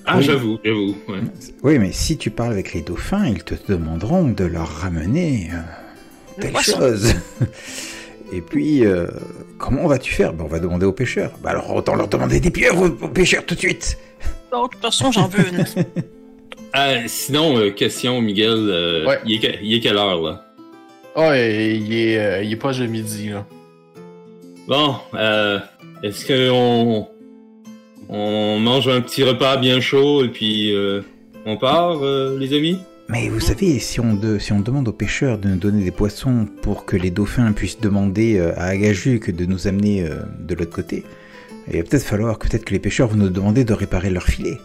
Ah, Oui. j'avoue, j'avoue. ouais. oui, mais si tu parles avec les dauphins, ils te demanderont de leur ramener euh, telle chose. Et puis, euh, comment vas-tu faire? Ben, On va demander aux pêcheurs. Bah alors, autant leur demander des pieuvres aux, aux pêcheurs tout de suite. Donc, de toute façon, j'en veux une. Ah, sinon, euh, question, Miguel. euh, Ouais. il, est que- il est quelle heure, là? Ah, et il est, euh, il est proche de midi, là. Bon, euh, est-ce qu'on on mange un petit repas bien chaud et puis euh, on part, euh, les amis? Mais vous savez, si on, de- si on demande aux pêcheurs de nous donner des poissons pour que les dauphins puissent demander à Agajuk de nous amener de l'autre côté, il va peut-être falloir que peut-être que les pêcheurs vont nous demander de réparer leur filet.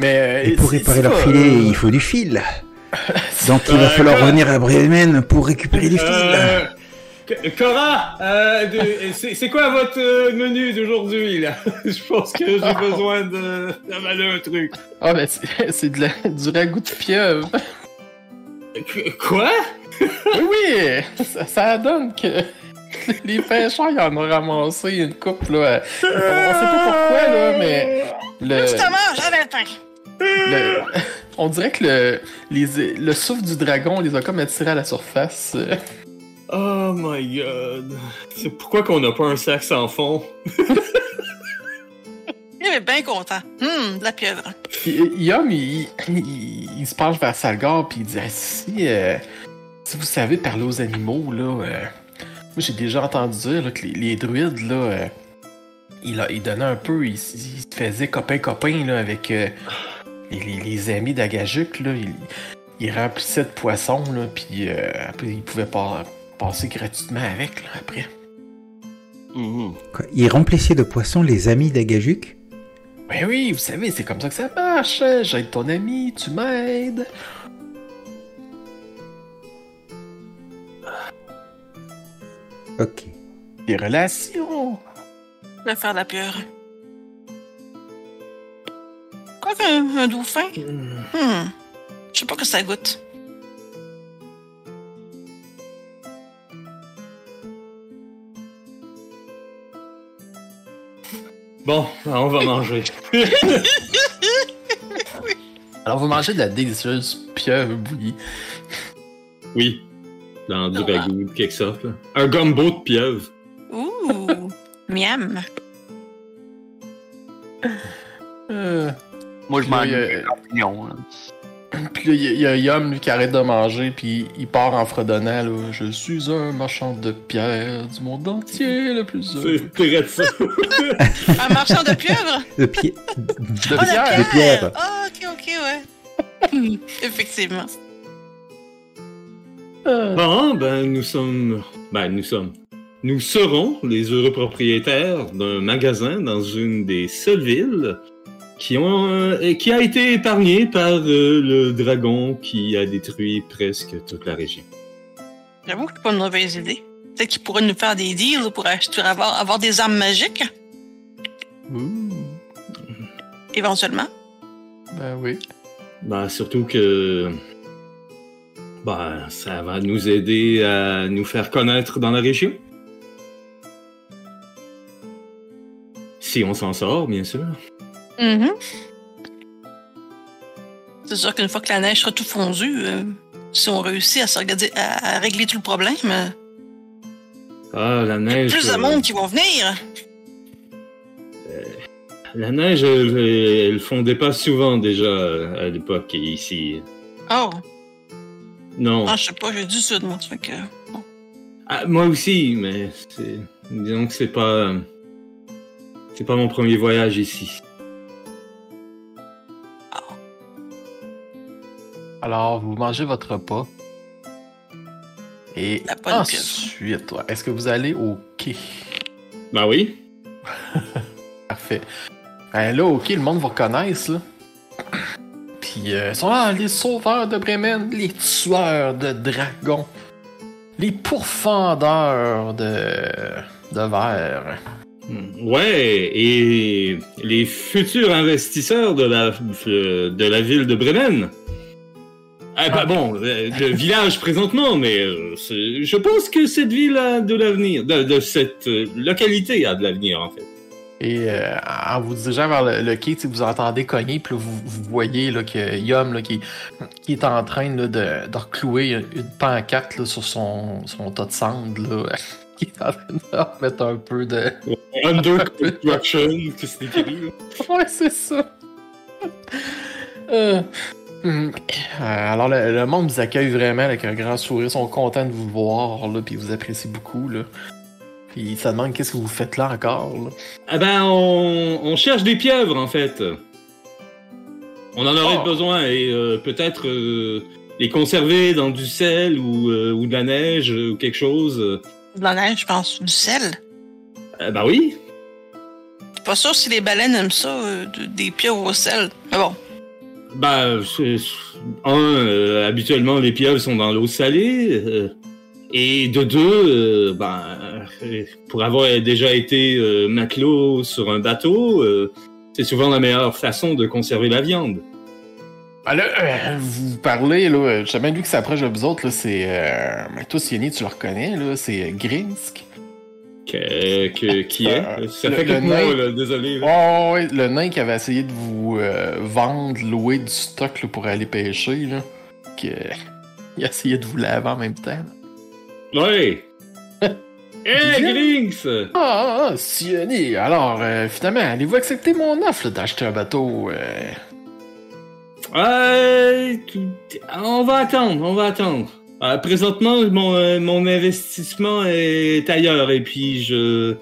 Mais euh, Et pour réparer leur filet, euh, il faut du fil. Donc il va Euh, falloir revenir à Bremen pour récupérer du fil. Euh, Cora, euh, c'est quoi votre menu d'aujourd'hui, là? Je pense que j'ai besoin de d'avaler un truc. Ah, ben c'est c'est de la- du ragoût de pieuvre. Qu- Quoi? oui, oui, ça, ça donne que les pêcheurs, ils en ont ramassé une coupe, là. On sait pas pourquoi, là, mais. Le, Justement, j'avais le temps. Le- on dirait que le, les, le souffle du dragon les a comme attirés à la surface. Oh my god. C'est pourquoi qu'on n'a pas un sac sans fond? Il est bien content. Hum, de la pieuvre. Euh, Yum, il, il, il se penche vers Salgar, puis il dit Ah, si, euh, si vous savez parler aux animaux, là. euh, moi, j'ai déjà entendu dire là, que les, les druides, là. euh, il, a, il donnait un peu. Il, il se faisait copain-copain, là, avec les, les- les amis d'Agajuk, là. Il, il remplissait de poissons, là, puis euh, après, il pouvait pas passer gratuitement avec, là, après. Mhm. Quoi, Il remplissait de poissons les amis d'Agajuk Ben oui, vous savez, c'est comme ça que ça marche. hein. J'aide ton ami, tu m'aides. Ok. Des relations. Je vais faire de la pieuvre. Un dauphin? Hmm. Je sais pas que ça goûte. Bon, on va manger. Alors, vous mangez de la délicieuse pieuvre bouillie. Oui. Dans du ragoût, de quelque sorte. là. Un gumbo de pieuvre. Ouh. Miam. Euh, Moi, je champignons. là. puis là, il y a- il y, a Yum lui, qui arrête de manger, puis il part en fredonnant là, Je suis un marchand de pierre du monde entier, le plus heureux. C'est très ça. Un marchand de pieuvre? De. De Oh, la pierre. De pierre. Ah, ok, ok, ouais. Effectivement. Euh, Bon, ben, nous sommes. Ben, nous sommes. Nous serons les heureux propriétaires d'un magasin dans une des seules villes qui, ont, euh, et qui a été épargnée par euh, le dragon qui a détruit presque toute la région. J'avoue que c'est pas une mauvaise idée. Peut-être qu'il pourrait nous faire des deals pour acheter, avoir, avoir des armes magiques, ouh, éventuellement. ben oui. Ben, surtout que. Ben, ça va nous aider à nous faire connaître dans la région. Si on s'en sort, bien sûr. Mhm. C'est sûr qu'une fois que la neige sera tout fondue, euh, si on réussit à, s'organiser- à, à régler tout le problème, euh, Ah, la neige. plus de euh, monde qui vont venir. La neige, elle, elle fondait pas souvent déjà à l'époque ici. Oh, Non. ah, je sais pas, j'ai du sud, moi. ça fait que... Ah, moi aussi, mais c'est... disons que c'est pas. C'est pas mon premier voyage ici. Alors, vous mangez votre repas. Et La ensuite, ouais, est-ce que vous allez au quai? Bah oui. Parfait. Ben là, ok, le monde vous reconnaisse, là. Puis, euh, ils sont là, les sauveurs de Bremen, les tueurs de dragons, les pourfendeurs de, de verre. Hmm, Ouais, et les futurs investisseurs de la, de la ville de Bremen. Ah, bah bon, le, village présentement, mais euh, je pense que cette ville a de l'avenir, de, de cette euh, localité a de l'avenir en fait. Et euh, en vous dirigeant vers le, le quai, vous entendez cogner, puis vous, vous voyez là, que Yum là, qui, qui est en train là, de, de reclouer une, une pancarte là, sur son, son tas de cendres, là, qui est en train de remettre un peu de... Under construction, que c'est écrit? Ouais, c'est ça. Euh, hum, euh, alors, le, le monde vous accueille vraiment avec un grand sourire. Ils sont contents de vous voir, là, puis ils vous apprécient beaucoup. Là. Puis ils se demandent qu'est-ce que vous faites là encore. Là. Ah ben, on, on cherche des pieuvres, en fait. On en aurait Oh. besoin et euh, peut-être euh, les conserver dans du sel ou, euh, ou de la neige ou quelque chose. De la neige, je pense, du sel. Ah bah oui. Je suis pas sûr si les baleines aiment ça, euh, de- des pieuvres au sel. Mais bon, Bah, un, euh, habituellement, les pieuvres sont dans l'eau salée. euh, et de deux, euh, euh, pour avoir déjà été euh, matelot sur un bateau, c'est souvent la meilleure façon de conserver la viande. Ah, là, vous parlez, là, j'ai même vu qui s'approche de vous autres, là, c'est... Toi, Sioni, tu le reconnais, là, c'est Grinsk. Que- que- qui est Euh, Ça le- fait le quelques mois, nain. là, désolé. là. Oh, ouais, le nain qui avait essayé de vous euh, vendre, louer du stock là, pour aller pêcher, là. Que... Il a essayé de vous laver en même temps. Ouais! Hey, Bien. Grinks! Ah, ah, ah, Sioni, alors, euh, finalement, allez-vous accepter mon offre d'acheter un bateau? Euh, on va attendre, on va attendre. Euh, présentement, mon, euh, mon investissement est ailleurs et puis je,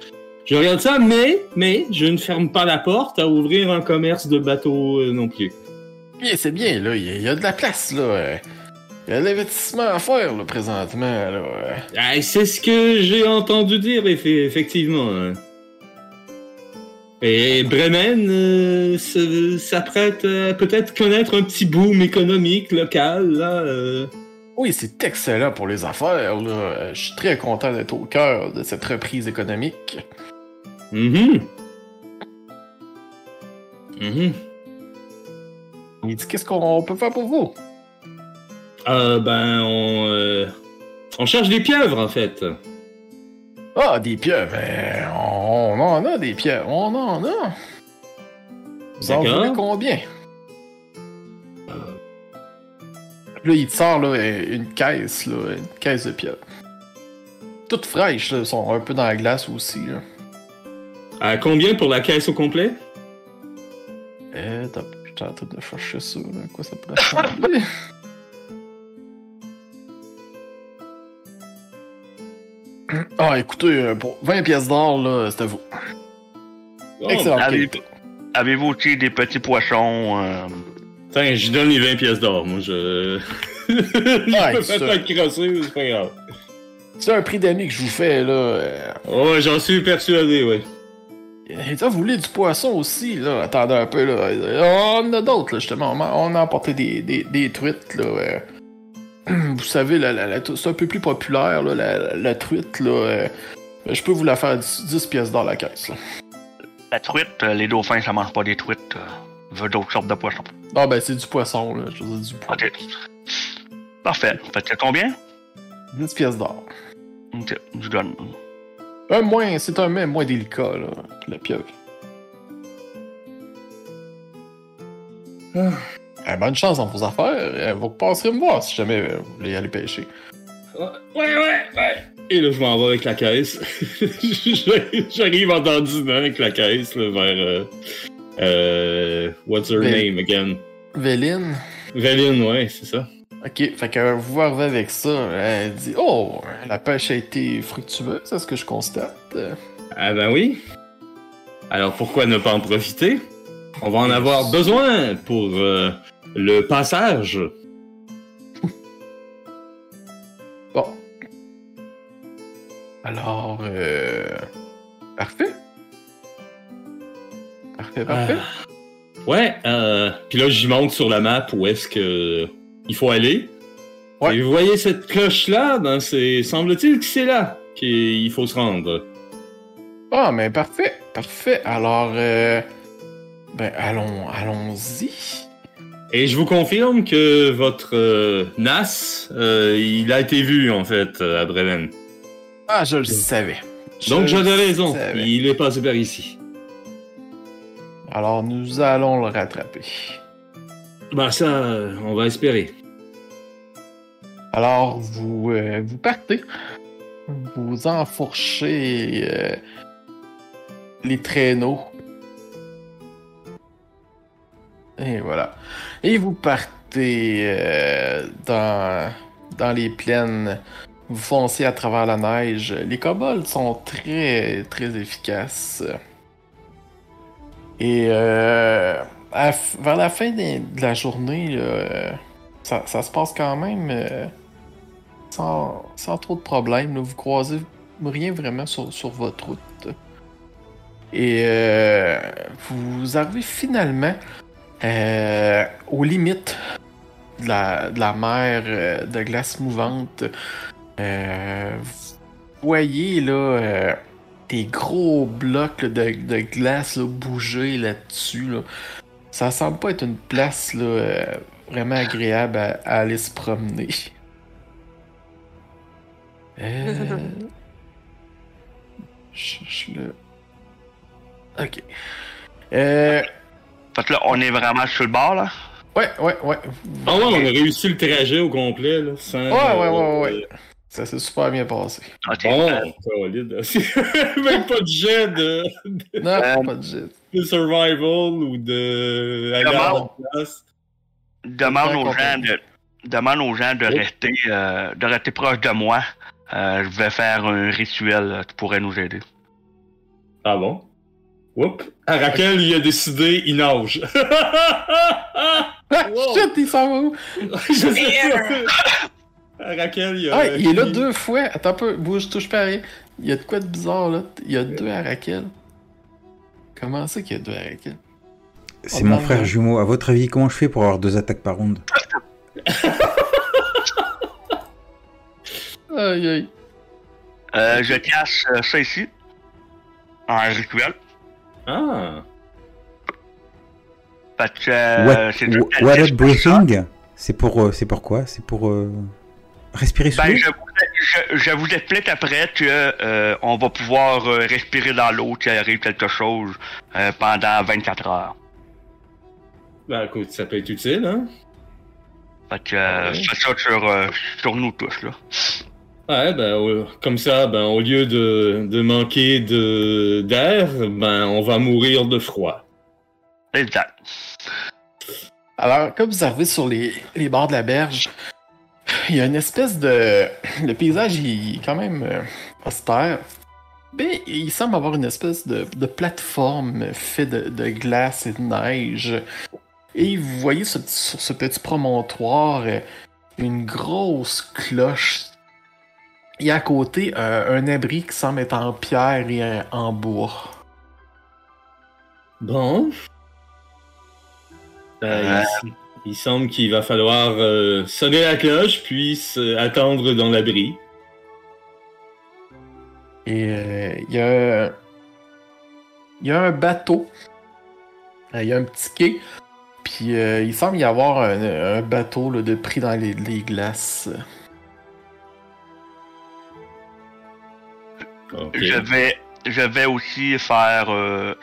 je regarde ça, mais, mais je ne ferme pas la porte à ouvrir un commerce de bateaux euh, non plus. Bien, c'est bien, là, il y, a- il y a de la place, là. Il y a de l'investissement à faire, là, présentement, là. Ah, c'est ce que j'ai entendu dire, eff- effectivement. hein. Et Bremen euh, s'apprête à peut-être connaître un petit boom économique local, là. euh. Oui, c'est excellent pour les affaires, là. Je suis très content d'être au cœur de cette reprise économique. Mhm. Mhm. Il dit, qu'est-ce qu'on peut faire pour vous? Euh, ben, on, euh, on cherche des pieuvres, en fait. Ah, des pieuvres, ben, on en a des pieuvres, on en a. Vous en voulez combien? Là, il te sort là, une caisse, là, une caisse de pieuvres. Toutes fraîches, là, sont un peu dans la glace aussi. Là. À combien pour la caisse au complet? Euh, t'as train de chercher ça, là. quoi ça pourrait ressembler. ah, écoutez, euh, pour 20 pièces d'or, là, c'est à vous. Oh, Excellent. Avez- Avez-vous aussi des petits poissons? euh, Tiens, je donne les 20 pièces d'or, moi, je... je peux crosser, c'est pas grave. C'est un prix d'amis que je vous fais, là. euh, Ouais, j'en suis persuadé, ouais. Et ça, vous voulez du poisson aussi, là? Attendez un peu, là. On en a d'autres, là, justement. On a- On a apporté des, des, des truites, là. euh. Vous savez, la, la- la- c'est un peu plus populaire, là, la, la truite, là. euh. Je peux vous la faire 10, 10 pièces dans la caisse, là. La truite, euh, les dauphins, ça mange pas des truites. Euh, veut d'autres sortes de poissons. Ah, ben, c'est du poisson, là. Je veux dire, du poisson. Ok. Parfait. Fait que combien? 10 pièces d'or. Ok, je donne. Un moins, c'est un mets moins délicat, là, que la pieuvre. Eh, bonne chance dans vos affaires. Euh, Vous passerez me voir si jamais vous voulez aller pêcher. Ouais, ouais, ouais. Et là, je m'en vais avec la caisse. J'arrive en dandinant avec la caisse, là, vers... Euh, euh, what's her Vé- name again? Véline. Véline, ouais, c'est ça. Ok, fait que vous arrivez avec ça, elle dit Oh, la pêche a été fructueuse, c'est ce que je constate? Ah ben oui. Alors pourquoi ne pas en profiter? On va en avoir besoin pour euh, le passage. Bon. Alors, euh. Parfait. Parfait, parfait. Ouais, euh, puis là j'y monte sur la map où est-ce que il faut aller. Ouais. Et vous voyez cette cloche là, ben c'est semble-t-il que c'est là qu'il faut se rendre. Ah, mais parfait, parfait. Alors, euh. Ben, allons, allons-y. Et je vous confirme que votre euh, NAS, euh, il a été vu en fait euh, à Bremen. Ah, je le savais. Je Donc j'avais raison, savais. il est passé par ici. Alors, nous allons le rattraper. Bah ça, on va espérer. Alors, vous, euh, vous partez. Vous enfourchez euh, les traîneaux. Et voilà. Et vous partez euh, dans, dans les plaines. Vous foncez à travers la neige. Les kobolds sont très, très efficaces. Et euh, vers la fin de, la journée, euh, ça, se passe quand même euh, sans, trop de problèmes. Vous croisez rien vraiment sur, votre route. Et euh, vous arrivez finalement aux limites de la, de la mer de glace mouvante. Vous voyez là euh, des gros blocs là, de, de glace là, bouger là-dessus. Là. Ça semble pas être une place là, euh, vraiment agréable à, à aller se promener. Euh, cherche-le. Ok. Euh, Fait que là, on est vraiment sur le bord, là? ouais, ouais, ouais. Ah ouais, on a réussi le trajet au complet, là, sans... Ouais, ouais, ouais, ouais. Ça s'est super bien passé. Euh, solide. Même pas de jet de, Non, Euh, pas de jet. de survival ou de... demande aux gens de demande aux gens de Oh. rester euh, de rester proche de moi. Euh, je vais faire un rituel qui pourrait nous aider. Ah bon? Oups. Raquel, il a décidé, il nage. Ah, Wow. shit, il s'en va où? Je sais pas. Ah, Raquel, il a... Ah, il est là deux fois. Attends un peu, bouge, touche pas rien. Il y a de quoi de bizarre là? Il y a deux à Raquel. Comment ça qu'il y a deux à Raquel? C'est mon frère jumeau. À votre avis, comment je fais pour avoir deux attaques par ronde? Aïe aïe. Euh, je cache euh, ça ici. En rituel. Ah. Fait que euh, What, what up breathing C'est pour, euh, c'est pour quoi? C'est pour euh, respirer sous Ben, l'eau? je, vous- je, je vous explique après que euh, on va pouvoir euh, respirer dans l'eau qu'il arrive quelque chose euh, pendant 24 heures. Ben écoute, ça peut être utile, hein? Fait que euh, Ouais. je fais ça sur, euh, sur nous tous là. Ouais, ben euh, comme ça, ben au lieu de, de manquer de d'air, ben on va mourir de froid. Exact. Alors, comme vous arrivez sur les, les bords de la berge, il y a une espèce de. Le paysage il est quand même euh, austère. Mais il semble avoir une espèce de, de plateforme faite de, de glace et de neige. Et vous voyez ce sur ce petit promontoire euh, une grosse cloche. Et à côté, euh, un abri qui semble être en pierre et euh, en bois. Bon. Il semble qu'il va falloir euh, sonner la cloche, puis se- attendre dans l'abri. Et euh, il y a. Il y a un bateau. Euh, Il y a un petit quai. Puis euh, il semble y avoir un, un bateau là, de pris dans les, les glaces. Je vais je vais aussi faire euh,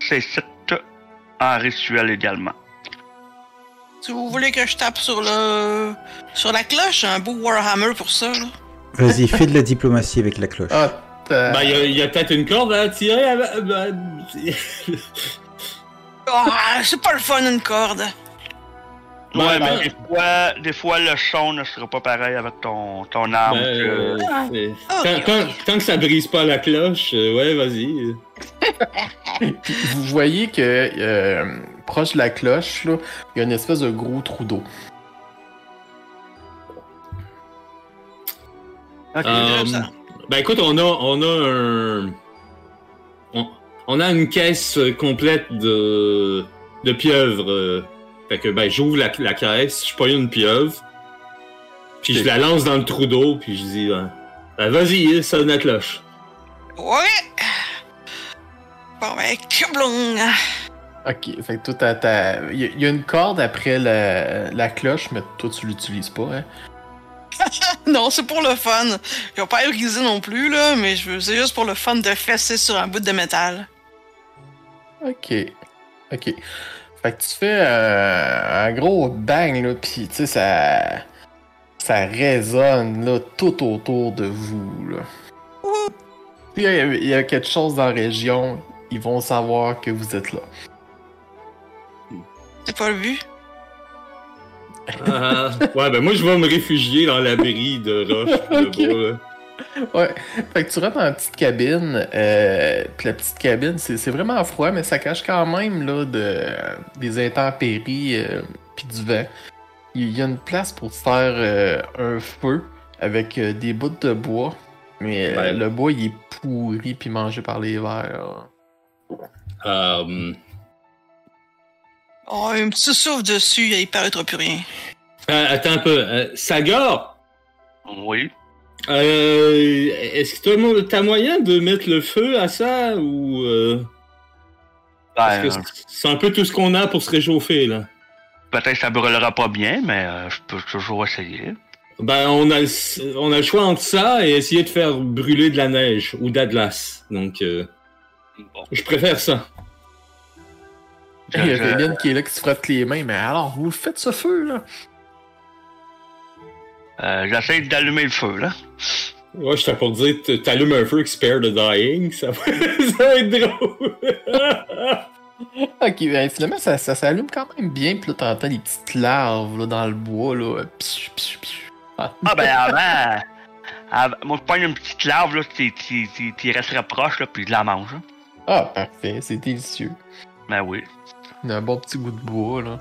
ces sites en rituel également. Si vous voulez que je tape sur le sur la cloche, un beau Warhammer pour ça. Là. Vas-y, fais de la diplomatie avec la cloche. Ah, t'as- Ben, il y a, peut-être une corde à tirer. à- Ah, c'est pas le fun une corde. Ouais, ouais, ben- mais des fois, des fois, le son ne sera pas pareil avec ton, ton arme. Ben, que- euh, Ok, tant, tant- ok. tant que ça brise pas la cloche, euh, ouais, vas-y. Vous voyez que euh, proche de la cloche, là, il y a une espèce de gros trou d'eau. Ok. Euh, ça. ben écoute, on a, on a un, on, on a une caisse complète de, de pieuvres. fait que ben j'ouvre la, la caisse, je pogne une pieuvre, puis je la lance dans le trou d'eau, puis je dis, ben, ben, vas-y, sonne la cloche. Ouais. Bon ben. Ok, fait que toi, il y, a- il y a une corde après la, la cloche, mais toi, tu l'utilises pas, hein? Non, c'est pour le fun. Je vais pas briser non plus là, mais c'est juste pour le fun de fesser sur un bout de métal. Ok. Ok. Fait que tu fais euh, un gros bang, là, pis tu sais, ça. Ça résonne, là, tout autour de vous, là. Il y, a- il y a quelque chose dans la région, ils vont savoir que vous êtes là. C'est pas le but. Ah, ouais, ben moi je vais me réfugier dans l'abri de roches pis de bois. là. Ouais. Fait que tu rentres dans la petite cabine, euh, pis la petite cabine, c'est c'est vraiment froid, mais ça cache quand même, là, de, des intempéries, euh, pis du vent. Il y a une place pour te faire euh, un feu avec euh, des bouts de bois, mais euh, Ouais. le bois il est pourri puis mangé par les vers. Euh, Oh, un petit souffle dessus, il paraîtra plus rien. euh, attends un peu, euh, Sagar, Oui. euh, est-ce que t'as- t'as moyen de mettre le feu à ça ou euh, parce Ben, que c'est- un peu tout ce qu'on a pour se réchauffer là. Peut-être que ça brûlera pas bien, mais euh, je peux toujours essayer. Ben, on a, le- on a le choix entre ça et essayer de faire brûler de la neige ou d'Atlas. Donc, euh, Bon. je préfère ça. Il y a Véline qui est là qui se frotte les mains, mais alors, vous faites ce feu, là? Euh, J'essaie d'allumer le feu, là. Ouais, je t'ai pour dire, t'allumes un feu qui spare the dying, ça va, ça va être drôle. Ok, ben, finalement, ça, ça s'allume quand même bien, puis là, t'entends des petites larves là, dans le bois, là. Psiu, psiu, psiu. Ah. Ah, ben avant. avant moi, je pogne une petite larve, là, tu resterais proche, là, puis je la mange. hein. Ah, parfait, c'est délicieux. Ben oui. Il y a un bon petit goût de bois, là.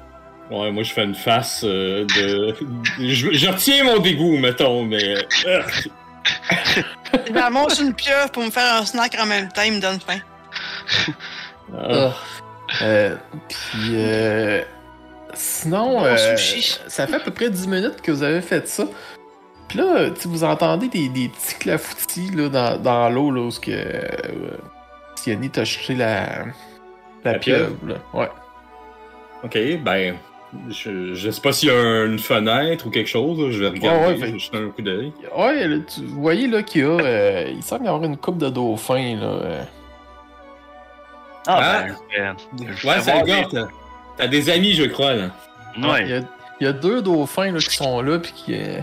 Ouais, moi, je fais une face euh, de... Je, je retiens mon dégoût, mettons, mais... euh, Je m'amorce une pieuvre pour me faire un snack en même temps, il me donne faim. ah. Ah. Euh, puis, euh, sinon, Bon euh, sushi. ça fait à peu près 10 minutes que vous avez fait ça. Puis là, tu sais, vous entendez des, des petits clafoutis là, dans, dans l'eau, là, où ce que euh, Siani t'a jeté la, la, La pieuvre. Là. Ouais. Ok, ben... Je, je sais pas s'il y a une fenêtre ou quelque chose, je vais regarder, Ouais, ouais, fait- jeter un coup d'œil. Ouais, là, tu, vous voyez là qu'il y a. euh, il semble y avoir une coupe de dauphins, là. euh. Ah, Ah. ben, euh, je Ouais, ça voir regarde, t'as- T'as des amis, je crois, là. Ouais. Il, y a, il y a deux dauphins là, qui sont là, puis qui. Euh,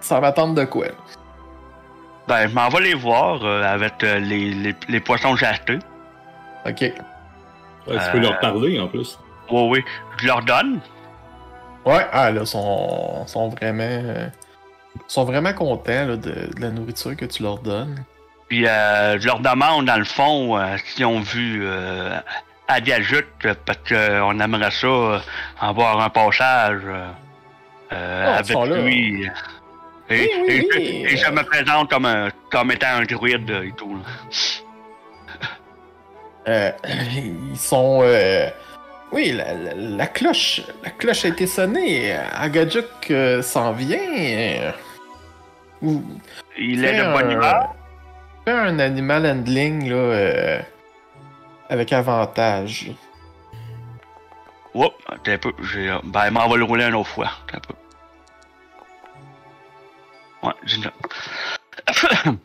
ça va attendre de quoi? là. Ben, je m'en vais les voir euh, avec euh, les, les, les poissons que j'ai achetés. Ok. Ouais, tu Euh, peux leur parler, en plus. Oui, oui. Je leur donne. Ouais, ah là, sont, sont vraiment. euh, sont vraiment contents là, de, de la nourriture que tu leur donnes. Puis euh, je leur demande, dans le fond, euh, s'ils ont vu euh, Adiajut, euh, parce qu'on aimerait ça euh, avoir un passage euh, euh, Ah, avec là. lui. Et, Oui, oui, et je- oui. et je me présente comme, un, comme étant un druide euh, et tout. là. Euh, ils sont. euh, Oui, la, la- la cloche. La cloche a été sonnée. Agajuk euh, s'en vient. euh, Ou. Il est de bonne un- humeur. Fais un animal handling là, euh, avec avantage. Oups, attends un peu. j'ai, Ben, il m'en va le rouler une autre fois. Attends un peu. Ouais, j'ai une-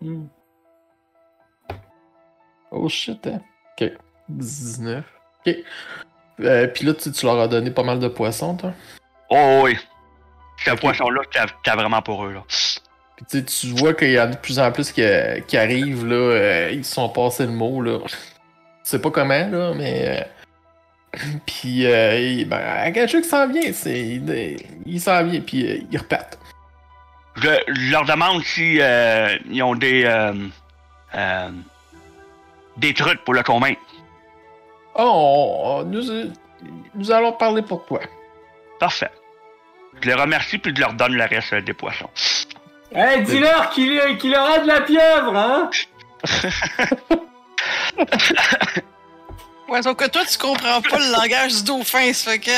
Oh shit, hein. Ok. 19. Ok. Euh, Puis là, tu, tu leur as donné pas mal de poissons, toi. Oh oui. Ce poisson-là, t'as t'as vraiment pour eux, là. Puis tu sais, tu vois qu'il y en a de plus en plus qui, qui arrivent, là. euh, ils se sont passés le mot, là. Je sais pas comment, là, mais. euh, Puis, euh, ben, Agachuk s'en vient, c'est. Il, il s'en vient, puis euh, ils repartent. Je, je leur demande si euh, ils ont des euh, euh, des trucs pour le convaincre. Oh, nous, nous allons parler pour toi. Parfait. Je les remercie puis je leur donne le reste euh, des poissons. Hey, dis-leur qu'il qu'il aura de la pieuvre, hein? Ouais, sauf que toi, tu comprends pas le langage du dauphin, ça fait que.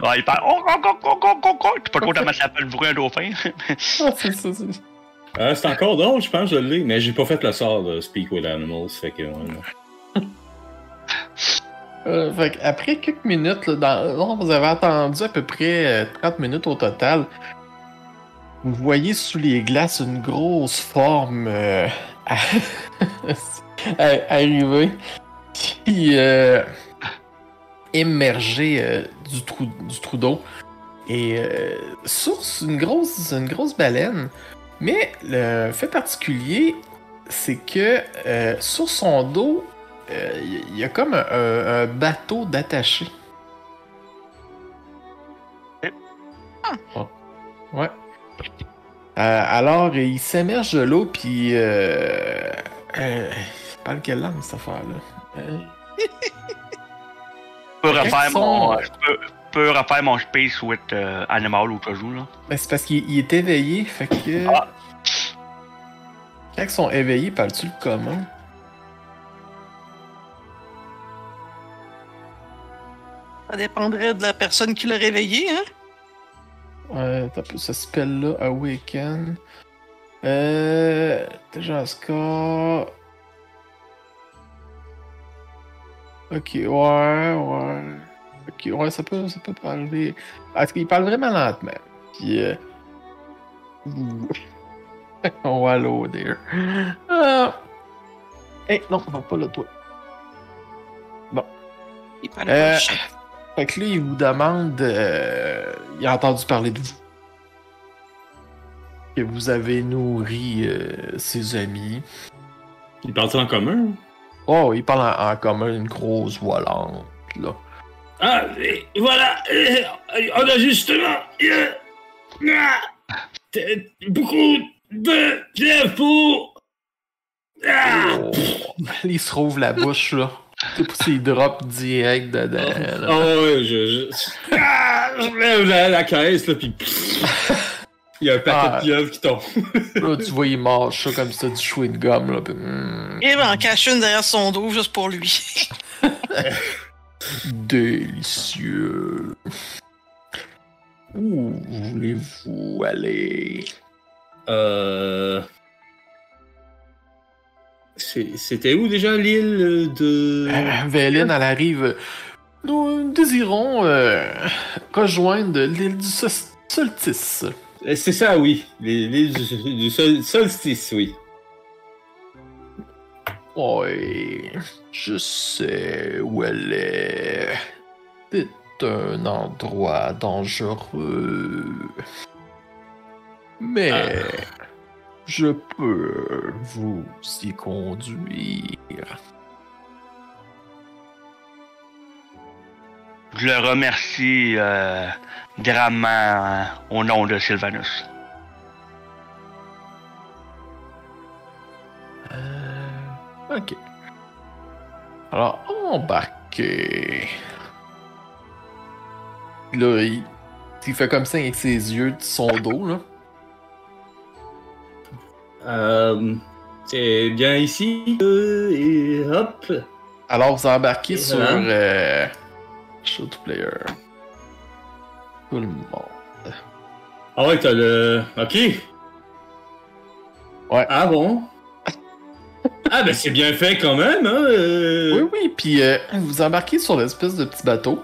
Ouais, ils parlent oh, oh, oh, oh, oh, oh, oh. Je sais pas trop comment ça s'appelle le bruit un dauphin. Ah, c'est ça, c'est- Euh, c'est encore drôle, je pense, je l'ai, mais j'ai pas fait le sort de Speak with Animals, fait que... Euh, fait après quelques minutes, là, vous avez attendu à peu près euh, 30 minutes au total. Vous voyez sous les glaces une grosse forme euh, arriver qui euh, euh, du trou, du trou d'eau et euh, source une grosse, une grosse baleine. Mais le fait particulier, c'est que euh, sur son dos, euh, il y a comme un, un- un bateau d'attaché. Oh. Ouais. Euh, alors, il s'émerge de l'eau, puis. Euh, euh, il parle quelle langue, cette affaire-là? Euh, Je peux refaire mon, je peux, je peux refaire mon space with euh, animal ou toujours là. ben, c'est parce qu'il il est éveillé, fait que. Ah. Quand ils sont éveillés, parles-tu le commun? Ça dépendrait de la personne qui l'a réveillé, hein? Ouais, t'as peu ce spell-là, Awaken. Euh. Déjà un score. Ok, ouais, ouais. Ok, ouais, ça peut, ça peut parler. Est-ce qu'il parle vraiment lentement? Puis. Euh... oh, hello there. Ah. Hey, non, on va pas là, toi. Il parle Euh, pas. Fait que là, il vous demande. euh, il a entendu parler de vous. Que vous avez nourri euh, ses amis. Il parle en commun? Oh, il parle en, en commun une grosse voix lente, là. Ah, voilà, euh, on a justement euh, ah, beaucoup de pour. Ah, Oh. Il se rouvre la bouche, là. C'est pour s'il drop direct dedans, Ah là. ouais, je, je, ah, je lève la, la caisse, là, pis il y a un paquet Ah. de pieuvres qui tombe. Là, tu vois, il mange ça comme ça, du chewing-gum, là. puis, mm, Il va en cacher une derrière son dos juste pour lui. délicieux. Où voulez-vous aller? Euh... C'était où déjà l'île de... Euh, Véline, elle arrive. Nous désirons euh, rejoindre l'île du Sol- Solstice. Euh, C'est ça, oui. L'île du, du sol- solstice, oui. Oui, je sais où elle est. C'est un endroit dangereux. Mais je peux vous y conduire. Je le remercie euh, grandement euh, au nom de Sylvanus. Euh, ok. Alors, embarquez. Là, il, il fait comme ça avec ses yeux de son dos, là. Euh, c'est bien ici. euh, et hop. Alors, vous embarquez Et sur euh, Show to Player. Tout le monde. Ah ouais, t'as le... Ok. Ouais. Ah bon? Ah ben c'est bien fait quand même, hein? euh. Oui, oui, puis euh, vous embarquez sur l'espèce de petit bateau.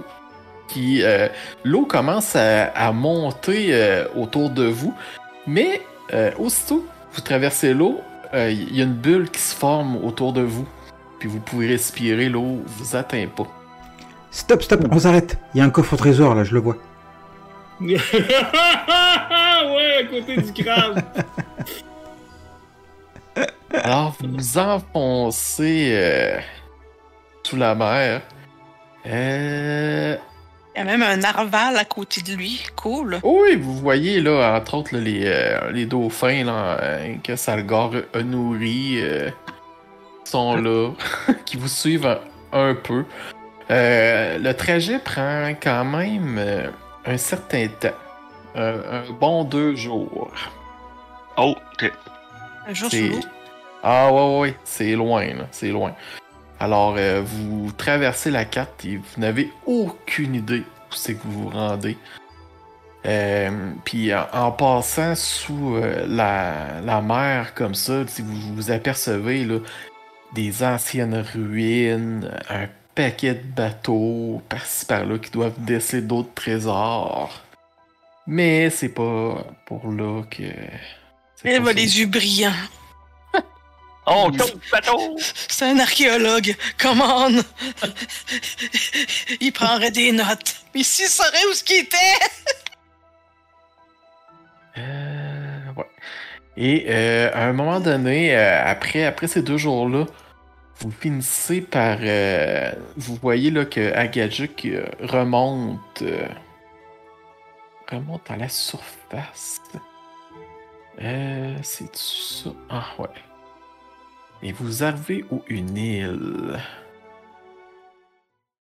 Qui, euh, l'eau commence à, à monter euh, autour de vous. Mais euh, aussitôt que vous traversez l'eau, euh, il y a une bulle qui se forme autour de vous. Puis vous pouvez respirer, l'eau vous atteint pas. Stop, stop, on s'arrête. Il y a un coffre au trésor là, je le vois. ouais, à côté du crâne. Alors, vous vous enfoncez euh, sous la mer. Euh, Il y a même un narval à côté de lui. Cool. Oui, vous voyez là, entre autres, là, les, euh, les dauphins là, que Salgar a nourris euh, sont là, qui vous suivent un, un peu. Euh, le trajet prend quand même un certain temps. Un, un bon deux jours. Oh, ok. Un jour C'est- sous l'eau. Ah ouais, ouais, c'est loin, là, c'est loin. Alors, euh, vous traversez la carte et vous n'avez aucune idée où c'est que vous vous rendez. Euh, Puis en, en passant sous euh, la, la mer comme ça, si vous vous apercevez là, des anciennes ruines, un paquet de bateaux par-ci par-là qui doivent déceler d'autres trésors. Mais c'est pas pour là que. Va ça. les yeux brillants. Oh, bateau! C'est un archéologue. Come on. Il prendrait des notes. Mais s'il saurait où ce qu'il était? Euh, ouais. Et euh, à un moment donné, euh, après, après ces deux jours-là, vous finissez par. euh, vous voyez là que Agajuk remonte. remonte à la surface. Euh, c'est ça? Ah ouais. Et vous arrivez où une île?